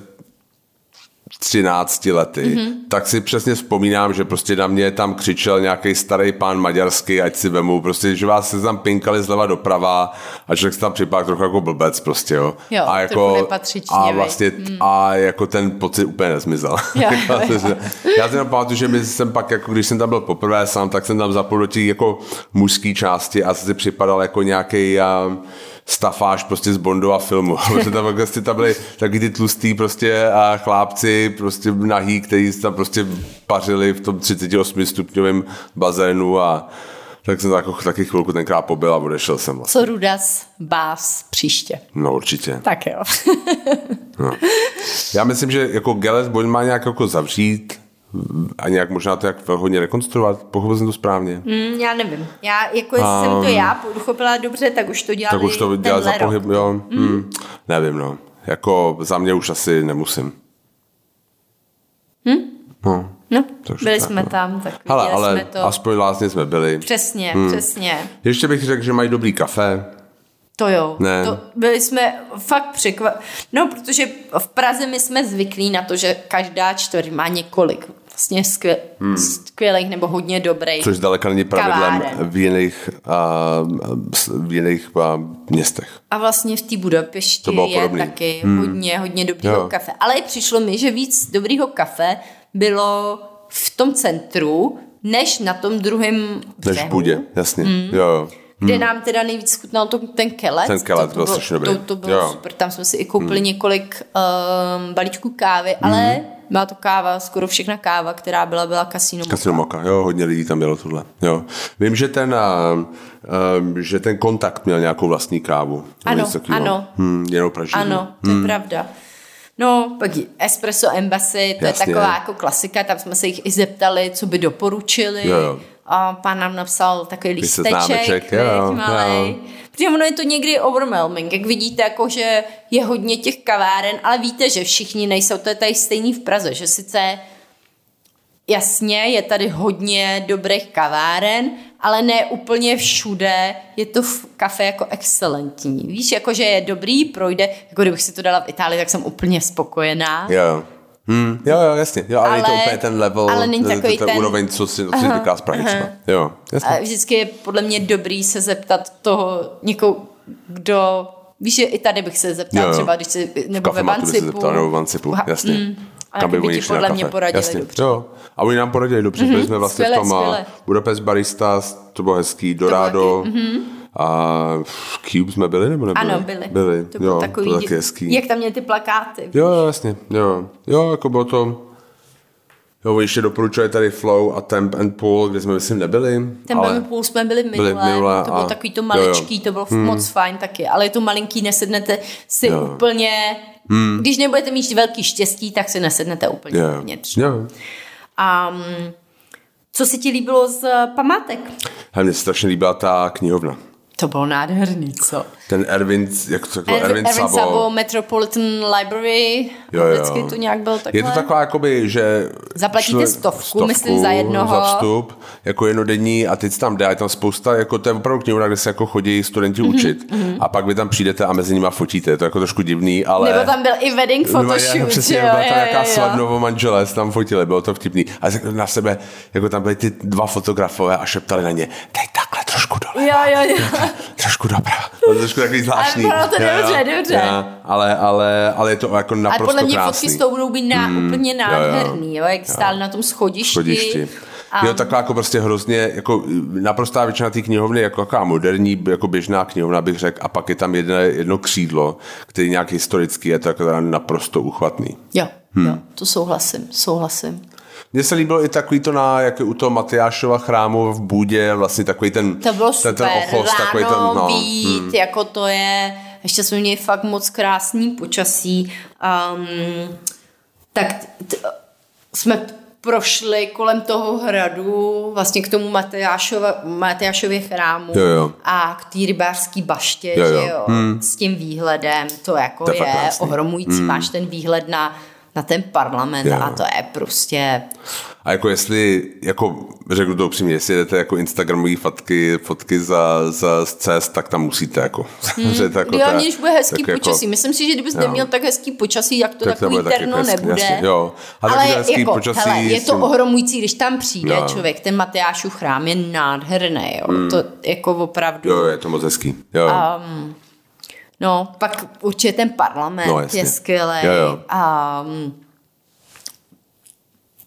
13 lety, Mhm. mm-hmm. tak si přesně vzpomínám, že prostě na mě tam křičel nějaký starý pán maďarský, ať si vemu, prostě, že vás se tam pinkali zleva doprava a člověk se tam připadá trochu jako blbec prostě, jo. Jo, a jako, a vlastně, mm. a jako ten pocit úplně nezmizel. Jo, jo, jo. Já si pamatuju, že my jsem pak, jako když jsem tam byl poprvé sám, tak jsem tam zapl do těch jako mužský části a si připadal jako nějaký um, stafáž prostě z Bondova filmu. Protože tam prostě tam byli taky ty tlustý prostě a chlápci prostě nahý, kteří se tam prostě pařili v tom 38 stupňovém bazénu a tak jsem jako taky chvilku tenkrát pobyl a odešel jsem vlastně. Co Rudas bás příště. No určitě. Tak jo. No. Já myslím, že jako Geles Boň má nějak jako zavřít a nějak možná to jak hodně rekonstruovat. Pochopil jsem to správně. Mm, já nevím. Já, jako jestli um, jsem to já pochopila dobře, tak už to dělali tak už to dělá za pohyb, rok. jo. Mm. Hmm. Nevím, no. Jako za mě už asi nemusím. Hm? No, No, Takže Byli tak, jsme no. tam, tak Hele, ale jsme to. aspoň lásně jsme byli. Přesně, Hmm. přesně. Ještě bych řekl, že mají dobrý kafe. To jo. Ne. To byli jsme fakt překvapení. No, protože v Praze my jsme zvyklí na to, že každá čtvrť má několik vlastně skvěl, hmm. skvělých nebo hodně dobrých. Což zdaleka není pravidlem Kaváren. v jiných, a, v jiných a, městech. A vlastně v té Budapešti je podobný. taky hmm. hodně, hodně dobrýho Jo. kafe. Ale přišlo mi, že víc dobrýho kafe bylo v tom centru, než na tom druhém Než v břehu. Budě, jasně. Mm. Jo, jo. Kde nám teda nejvíc chutnal to, ten kelet. Ten kelet to, byl to strašně to, dobrý. to bylo Jo. Hmm. super, tam jsme si i koupili několik um, balíčků kávy, ale byla to káva, skoro všechna káva, která byla, byla kasino. Casino Moka, jo, hodně lidí tam bylo tohle. Jo. Vím, že ten, a, um, že ten kontakt měl nějakou vlastní kávu. Ano, ano. Hmm, jenom pražení. Ano, to je pravda. No, pak Espresso Embassy, to Jasně. je taková jako klasika, tam jsme se jich i zeptali, co by doporučili. Jo, jo. A pán nám napsal takový lísteček, seznámeček, jo, viď, malej. jo. Protože ono je to někdy overwhelming, jak vidíte, jako, že je hodně těch kaváren, ale víte, že všichni nejsou, to je tady stejný v Praze, že sice jasně, je tady hodně dobrých kaváren, ale ne úplně všude je to v kafe jako excelentní. Víš, jako že je dobrý, projde, jako kdybych si to dala v Itálii, tak jsem úplně spokojená. Jo. Hmm, jo, jo, jasně. Jo, ale, ale je to úplně ten level, ale není ten, takový ten, ten- úroveň, co si, co si říká z Prahy třeba. Jo, jasně. A vždycky je podle mě dobrý se zeptat toho někoho, kdo Víš, že i tady bych se zeptal, Jo, jo. třeba když se, nebo ve kafematu by se Vancipu. zeptal, nebo v Vancipu, Ha- jasně. mm. A Kam by oni šli na podle mě poradili jasně. dobře. Jo. A oni nám poradili dobře. Byli jsme vlastně skvěle, v tom skvěle. Budapest Baristas, to bylo hezký, Dorado. A v Cube jsme byli, nebo nebyli? Ano, byli. Byli, To bylo jo, takový, to taky hezký. jak tam měli ty plakáty. Jo, jo, jasně, jo. Jo, jako bylo to... Jo, ještě doporučili tady Flow a Temp and Pool, kde jsme myslím nebyli. Ale... ale... půl jsme byli minule, Byli minule to bylo a- takový to jo, maličký, jo. to bylo hmm. moc fajn taky, ale je to malinký, nesednete si Jo. úplně, hmm. když nebudete mít velký štěstí, tak si nesednete úplně Jo, uvnitř. jo. A um, co se ti líbilo z památek? Hele, mně se strašně líbila ta knihovna. To bylo nádherný, co? Ten Erwin, jak to řekl, Erwin, Erwin, Erwin Sabo. Sabo, Metropolitan Library, Jo, jo. vždycky to nějak bylo takhle. Je to taková, jakoby, že... Zaplatíte stovku, myslím, za jednoho. Za vstup, jako jednodenní a teď tam jde, a je tam spousta, jako to je opravdu knihovna, kde se jako chodí studenti Mhm, učit. A pak vy tam přijdete a mezi nimi fotíte, je to jako trošku divný, ale... Nebo tam byl i wedding No, photoshoot, přesně, jo, byla tam nějaká slavnovo manželé, se tam fotili, bylo to vtipný. A na sebe, jako tam byli ty dva fotografové a šeptali na ně, dej takhle trošku dole, Jo, jo, jo. trošku doprava. To je trošku takový zvláštní. bylo to Jo, jo. dobře, dobře. Jo, ale, ale, ale je to jako Ale naprosto podle mě krásný. fotky s tou budou být ná, Hmm, úplně nádherný, jo, jak stáli na tom schodišti. schodišti. A- Jo, taková jako prostě hrozně, jako naprostá většina té knihovny, jako taková moderní, jako běžná knihovna bych řekl, a pak je tam jedno, jedno křídlo, který nějak historický je to jako naprosto uchvatný. Jo, Hmm. jo, to souhlasím, souhlasím. Mně se líbilo i takový to na, jak je u toho Matyášova chrámu v Bůdě, vlastně takový ten, To bylo ten, super, ten ochos, ráno takový ten, no, být, hmm. jako to je, ještě jsme měli fakt moc krásný počasí, um, tak t- jsme prošli kolem toho hradu, vlastně k tomu Matyášově chrámu Jo, jo. a k té rybářské baště, Jo, že jo. jo, hmm. s tím výhledem, to jako To je je, ohromující, hmm. máš ten výhled na, na ten parlament Jo. a to je prostě A jako jestli, jako řeknu to upřímně, jestli jdete jako Instagramové fotky, fotky za, za z cest, tak tam musíte jako. Hmm. to jako jo, to když bude hezký tak počasí. Myslím si, že kdybys jo. neměl tak hezký počasí, jak to Tak to takový bude taky terno hezký, nebude. jasně, jo. A Ale hezký jako, počasí hele, je to tím- ohromující, když tam přijde Jo. člověk. Ten Matyášův chrám je nádherný. Jo. Hmm. To jako opravdu... Jo, je to moc hezký. Jo. Um, no, pak určitě ten parlament No, jasně. je skvělý. Jo, jo. Um,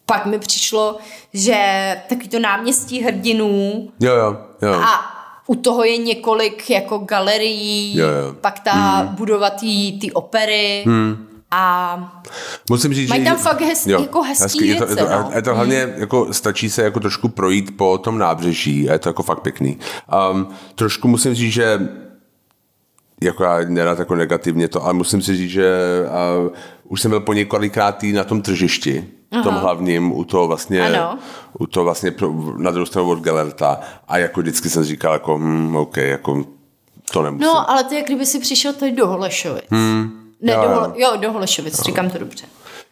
pak mi přišlo, že takový to náměstí hrdinů jo, jo, jo. a u toho je několik jako galerií, Jo, jo. pak ta hmm. budova té opery hmm. a Musím říct, Mají že... tam fakt hez- jako hezký je to, je to, no. je to hlavně, jako stačí se jako trošku projít po tom nábřeží a je to jako fakt pěkný. Um, trošku musím říct, že jako já nerad jako negativně to, ale musím si říct, že uh, už jsem byl po několikrát na tom tržišti, v tom hlavním, u toho vlastně, Ano. u toho vlastně pro- na druhou stranu od Galerta a jako vždycky jsem říkal jako, hm, OK, jako to nemusím. no, ale to je, jak kdyby si přišel tady do Holešovic. Hmm. Ne, Jo, do, jo. Hole, jo, do Holešovic, říkám to dobře.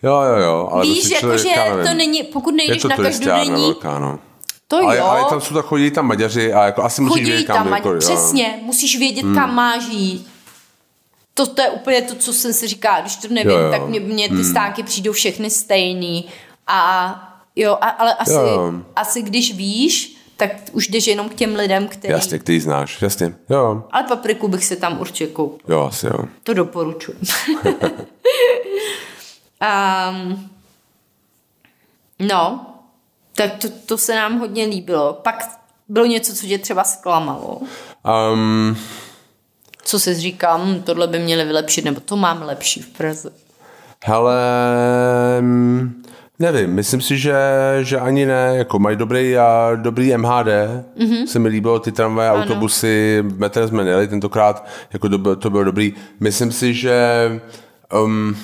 Jo, jo, jo. Ale Víš, jakože to není, pokud nejdeš to na každodenní, velká, no. To jo, ale, ale tam jsou tak chodí tam Maďaři a jako asi musíš chodí vědět, tam, kam, ať- jako, jo. přesně, musíš vědět, kam máš jít. To, to je úplně to, co jsem si říkala, když to nevím, Jo, jo. tak mě, mě ty stánky přijdou všechny stejný a jo, a, ale asi, Jo. asi když víš, tak už jdeš jenom k těm lidem, který... Jasně, který znáš, jasně. Jo, Ale papriku bych si tam určitě koupil. jo, asi jo. To doporučuji. um, no, tak to, to se nám hodně líbilo. Pak bylo něco, co tě třeba zklamalo. Um, Co jsi říkal, hm, tohle by měli vylepšit, nebo to máme lepší v Praze. hele, mm, nevím, myslím si, že, že ani ne, jako mají dobrý, a, dobrý MHD, mm-hmm. se mi líbilo ty tramvaje, Ano. autobusy, metrem jsme nejeli tentokrát, jako to, bylo- to bylo dobrý. Myslím si, že um,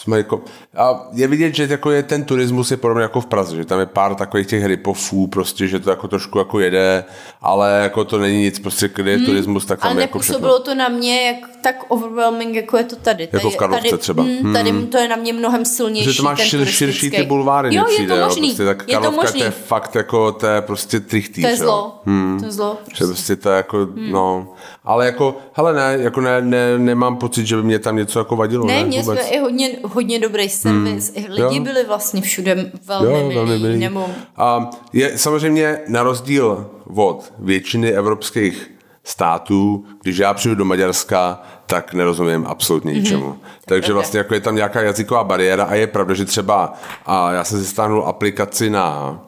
jsme jako, a je vidět, že jako je ten turismus je podobný jako v Praze, že tam je pár takových těch ripofů, prostě, že to jako trošku jako jede, ale jako to není nic, prostě kde je turismus, tak tam Hmm. Ale jako všechno. to na mě jak, tak overwhelming, jako je to tady. Jako tady v Karlovce tady, třeba. hm, tady to je na mě mnohem silnější. Že to máš šir, širší ty bulváry, Jo, mně je přijde, to jo, možný. Prostě, tak je to Karlovka, možný. to je fakt jako, to je prostě trichtý, To je jo. zlo. To je zlo. Že prostě to je jako, hmm. no, ale jako, hele ne, jako ne, ne, nemám pocit, že by mě tam něco jako vadilo, Ne, ne, měli jsme i hodně, hodně dobrý servis. I Lidi Jo. byli vlastně všude velmi Jo, milí. velmi milý. Nebo, A je samozřejmě na rozdíl od většiny evropských států, když já přijdu do Maďarska, tak nerozumím absolutně ničemu. Mm-hmm. Takže pravda. vlastně jako je tam nějaká jazyková bariéra a je pravda, že třeba a já jsem si stáhnul aplikaci na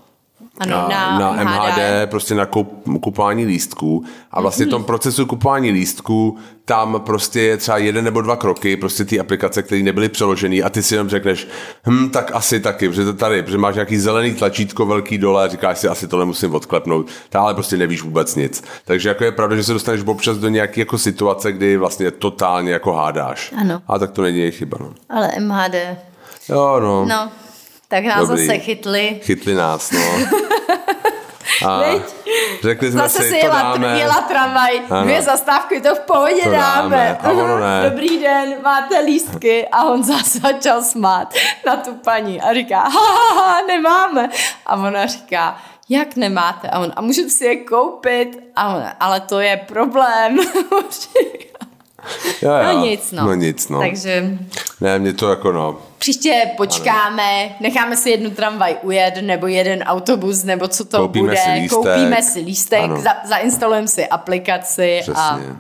ano, na, na, na MHD, prostě na kup, kupování lístků. A vlastně v tom procesu kupování lístků tam prostě je třeba jeden nebo dva kroky, prostě ty aplikace, které nebyly přeložený a ty si jenom řekneš, hm, tak asi taky, protože to tady, protože máš nějaký zelený tlačítko velký dole a říkáš si, asi tohle musím odklepnout, Ta ale prostě nevíš vůbec nic. Takže jako je pravda, že se dostaneš občas do nějaké jako situace, kdy vlastně totálně jako hádáš. Ano. A tak to není jejich chyba. No. ale MHD. Jo, no. No, tak nás Dobrý. zase chytli. Chytli nás, no. A řekli jsme Zase si, si to jela, dáme. jela tramvaj, Ano. dvě zastávky, to v pohodě To dáme. dáme. A ono ne. Dobrý den, máte lístky a on zase začal smát na tu paní a říká, ha, ha, ha, nemáme. A ona říká, jak nemáte? A on, a můžu si je koupit? A on, ale to je problém. Jo, jo. no nic, no. No nic, no. Takže Ne, mě to jako no. příště počkáme, necháme si jednu tramvaj ujet, nebo jeden autobus, nebo co to Koupíme bude. si lístek. Koupíme si lístek, Ano. za, zainstalujeme si aplikaci a Přesně.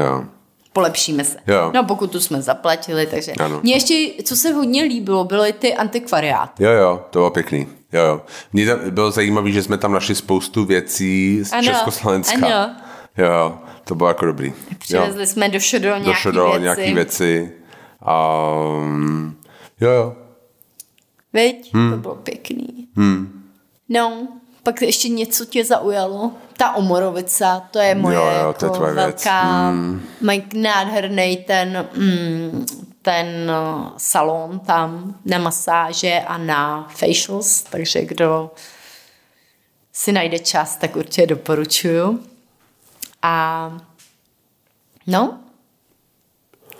Jo. polepšíme se. Jo. No pokud tu jsme zaplatili, takže. Ano. Mně ještě, co se hodně líbilo, byly ty antikvariáty. jo, jo, to bylo pěkný. Jo, jo. Mně tam bylo zajímavé, že jsme tam našli spoustu věcí z Ano, Československa. ano. Jo, to bylo jako dobrý. Přivezli jo. jsme do šodo nějaký do věci. nějaký věci. Um, jo, jo. Veď? Hmm. To bylo pěkný. Hmm. No, pak ještě něco tě zaujalo. Ta Omorovica, to je moje Jo, jo, jako to je tvoje věc. velká, hmm. mají nádherný ten, mm, ten uh, salon tam na masáže a na facials, takže kdo si najde čas, tak určitě doporučuju. A no,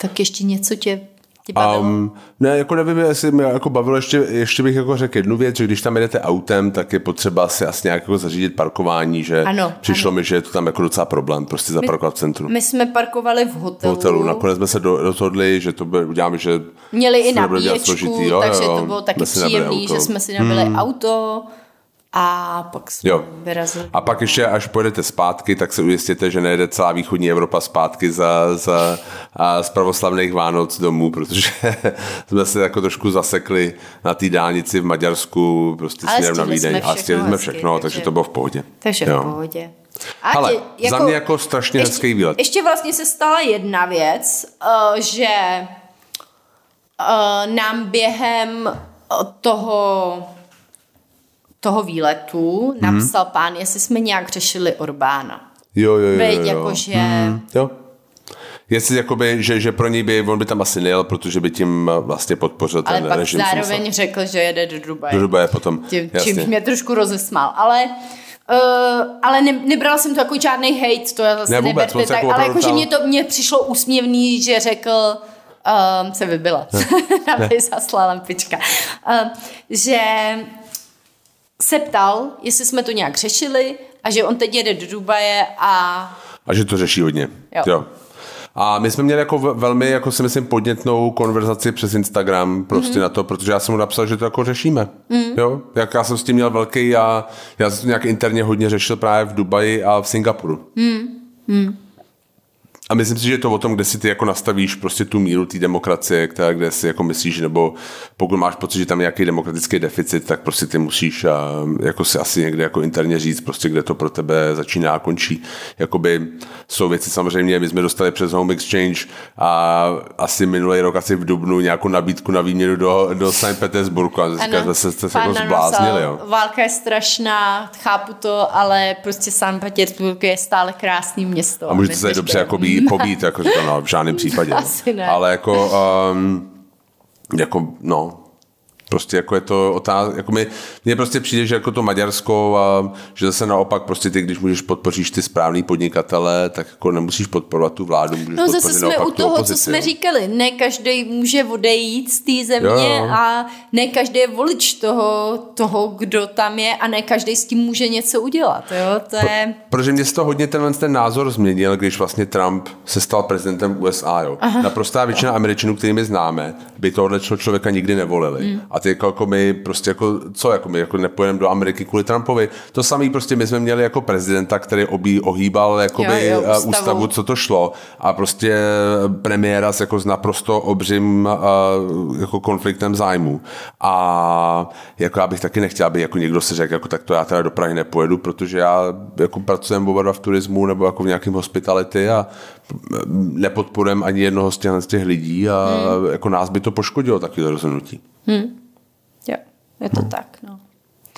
tak ještě něco tě, tě bavilo? Um, ne, jako nevím, jestli mě jako bavilo, ještě, ještě bych jako řekl jednu věc, že když tam jedete autem, tak je potřeba si asi nějak jako zařídit parkování, že Ano, přišlo ano. mi, že je to tam jako docela problém, prostě zaparkovat v centru. My jsme parkovali v v hotelu. hotelu. Nakonec jsme se do, rozhodli, že to bude, uděláme, že Měli i nabíječku, složitý. Jo, takže jo, jo. to bylo taky příjemný, že jsme si nabili hmm. auto a pak jsme Jo. vyrazili. A pak ještě, až pojedete zpátky, tak se ujistěte, že nejede celá východní Evropa zpátky za, za, a z pravoslavných Vánoc domů, protože jsme se jako trošku zasekli na té dálnici v Maďarsku, prostě Ale směrem na Vídeň a stihli jsme všechno, takže, takže- to bylo v pohodě. Takže Jo. v pohodě. A Hele, tě- za mě jako strašně ještě, hezký výlet. Ještě vlastně se stala jedna věc, uh, že uh, nám během toho toho výletu Mhm. napsal pán, jestli jsme nějak řešili Orbána. Jo, jo, jo. Veď, jo, jo. jakože... Mm, jo. Jestli jakoby, že, že pro něj by, on by tam asi nejel, protože by tím vlastně podpořil Ale ten pak režim. jsem zároveň myslel. řekl, že jede do Dubaje. Do Dubaje potom, Tím, jasně. čímž mě trošku rozesmál. Ale, uh, ale ne, nebrala jsem to jako žádný hate, to já zase Ne, vůbec, neberte tak, jako ale jakože mě to mě přišlo úsměvný, že řekl, um, se vybila, aby zaslala lampička, um, že se ptal, jestli jsme to nějak řešili a že on teď jede do Dubaje a... A že to řeší hodně. Jo. jo. A my jsme měli jako velmi, jako si myslím, podnětnou konverzaci přes Instagram prostě mm-hmm. na to, protože já jsem mu napsal, že to jako řešíme. Mm. Jo? Jak já jsem s tím měl velký a já jsem to nějak interně hodně řešil právě v Dubaji a v Singapuru. Mm. A myslím si, že je to o tom, kde si ty jako nastavíš prostě tu míru té demokracie, která, kde si jako myslíš, nebo pokud máš pocit, že tam je nějaký demokratický deficit, tak prostě ty musíš a, jako si asi někde jako interně říct, prostě kde to pro tebe začíná a končí. Jakoby jsou věci samozřejmě, my jsme dostali přes Home Exchange a asi minulý rok, asi v Dubnu, nějakou nabídku na výměnu do, do St. Petersburgu a říká, že se, se jako zbláznili. Jo. Válka je strašná, chápu to, ale prostě St. Petersburg je stále krásný město. A můžete se dobře jako být pobít, jako říkám, no, v žádném případě. Asi ne. Ale jako, um, jako, no, Prostě jako je to otázka, jako mi, mně prostě přijde, že jako to Maďarsko a že zase naopak prostě ty, když můžeš podpoříš ty správný podnikatele, tak jako nemusíš podporovat tu vládu, můžeš No zase jsme u toho, opozici, co jsme jo. říkali, ne každý může odejít z té země jo, jo. a ne každý je volič toho, toho, kdo tam je a ne každý s tím může něco udělat, jo, to je... Pro, protože mě z toho hodně tenhle ten názor změnil, když vlastně Trump se stal prezidentem USA, jo. Aha. Naprostá většina Američanů, kterými známe, by tohle člověka nikdy nevolili. Hmm a ty jako, jako my prostě jako, co, jako my jako nepojedeme do Ameriky kvůli Trumpovi. To samý prostě my jsme měli jako prezidenta, který obí, ohýbal jakoby jo, jo, ústavu. ústavu, co to šlo a prostě premiéra s jako s naprosto obřím uh, jako konfliktem zájmu. A jako já bych taky nechtěl, aby jako někdo si řekl, jako tak to já teda do Prahy nepojedu, protože já jako pracujem oba dva v turismu nebo jako v nějakém hospitality a nepodporujeme ani jednoho z těch, z těch lidí a hmm. jako nás by to poškodilo taky rozhodnutí. Hmm. Jo, je to no. tak, no.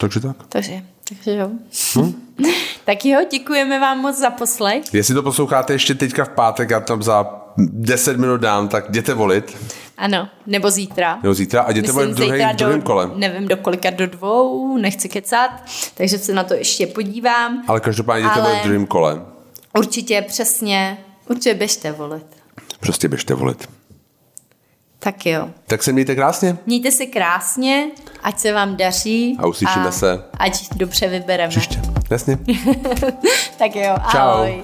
Takže tak. Takže, takže jo. Hmm? tak jo, děkujeme vám moc za poslech. Jestli to posloucháte ještě teďka v pátek, já tam za 10 minut dám, tak jděte volit. Ano, nebo zítra. Nebo zítra a jděte volit v, druhém kole. Nevím do kolika, do dvou, nechci kecat, takže se na to ještě podívám. Ale každopádně jděte ale volit v druhém kole. Určitě, přesně, určitě běžte volit. Prostě běžte volit. Tak jo. Tak se mějte krásně. Mějte se krásně, ať se vám daří. A uslyšíme a se. Ať dobře vybereme. Příště. Jasně. tak jo, Čau. ahoj.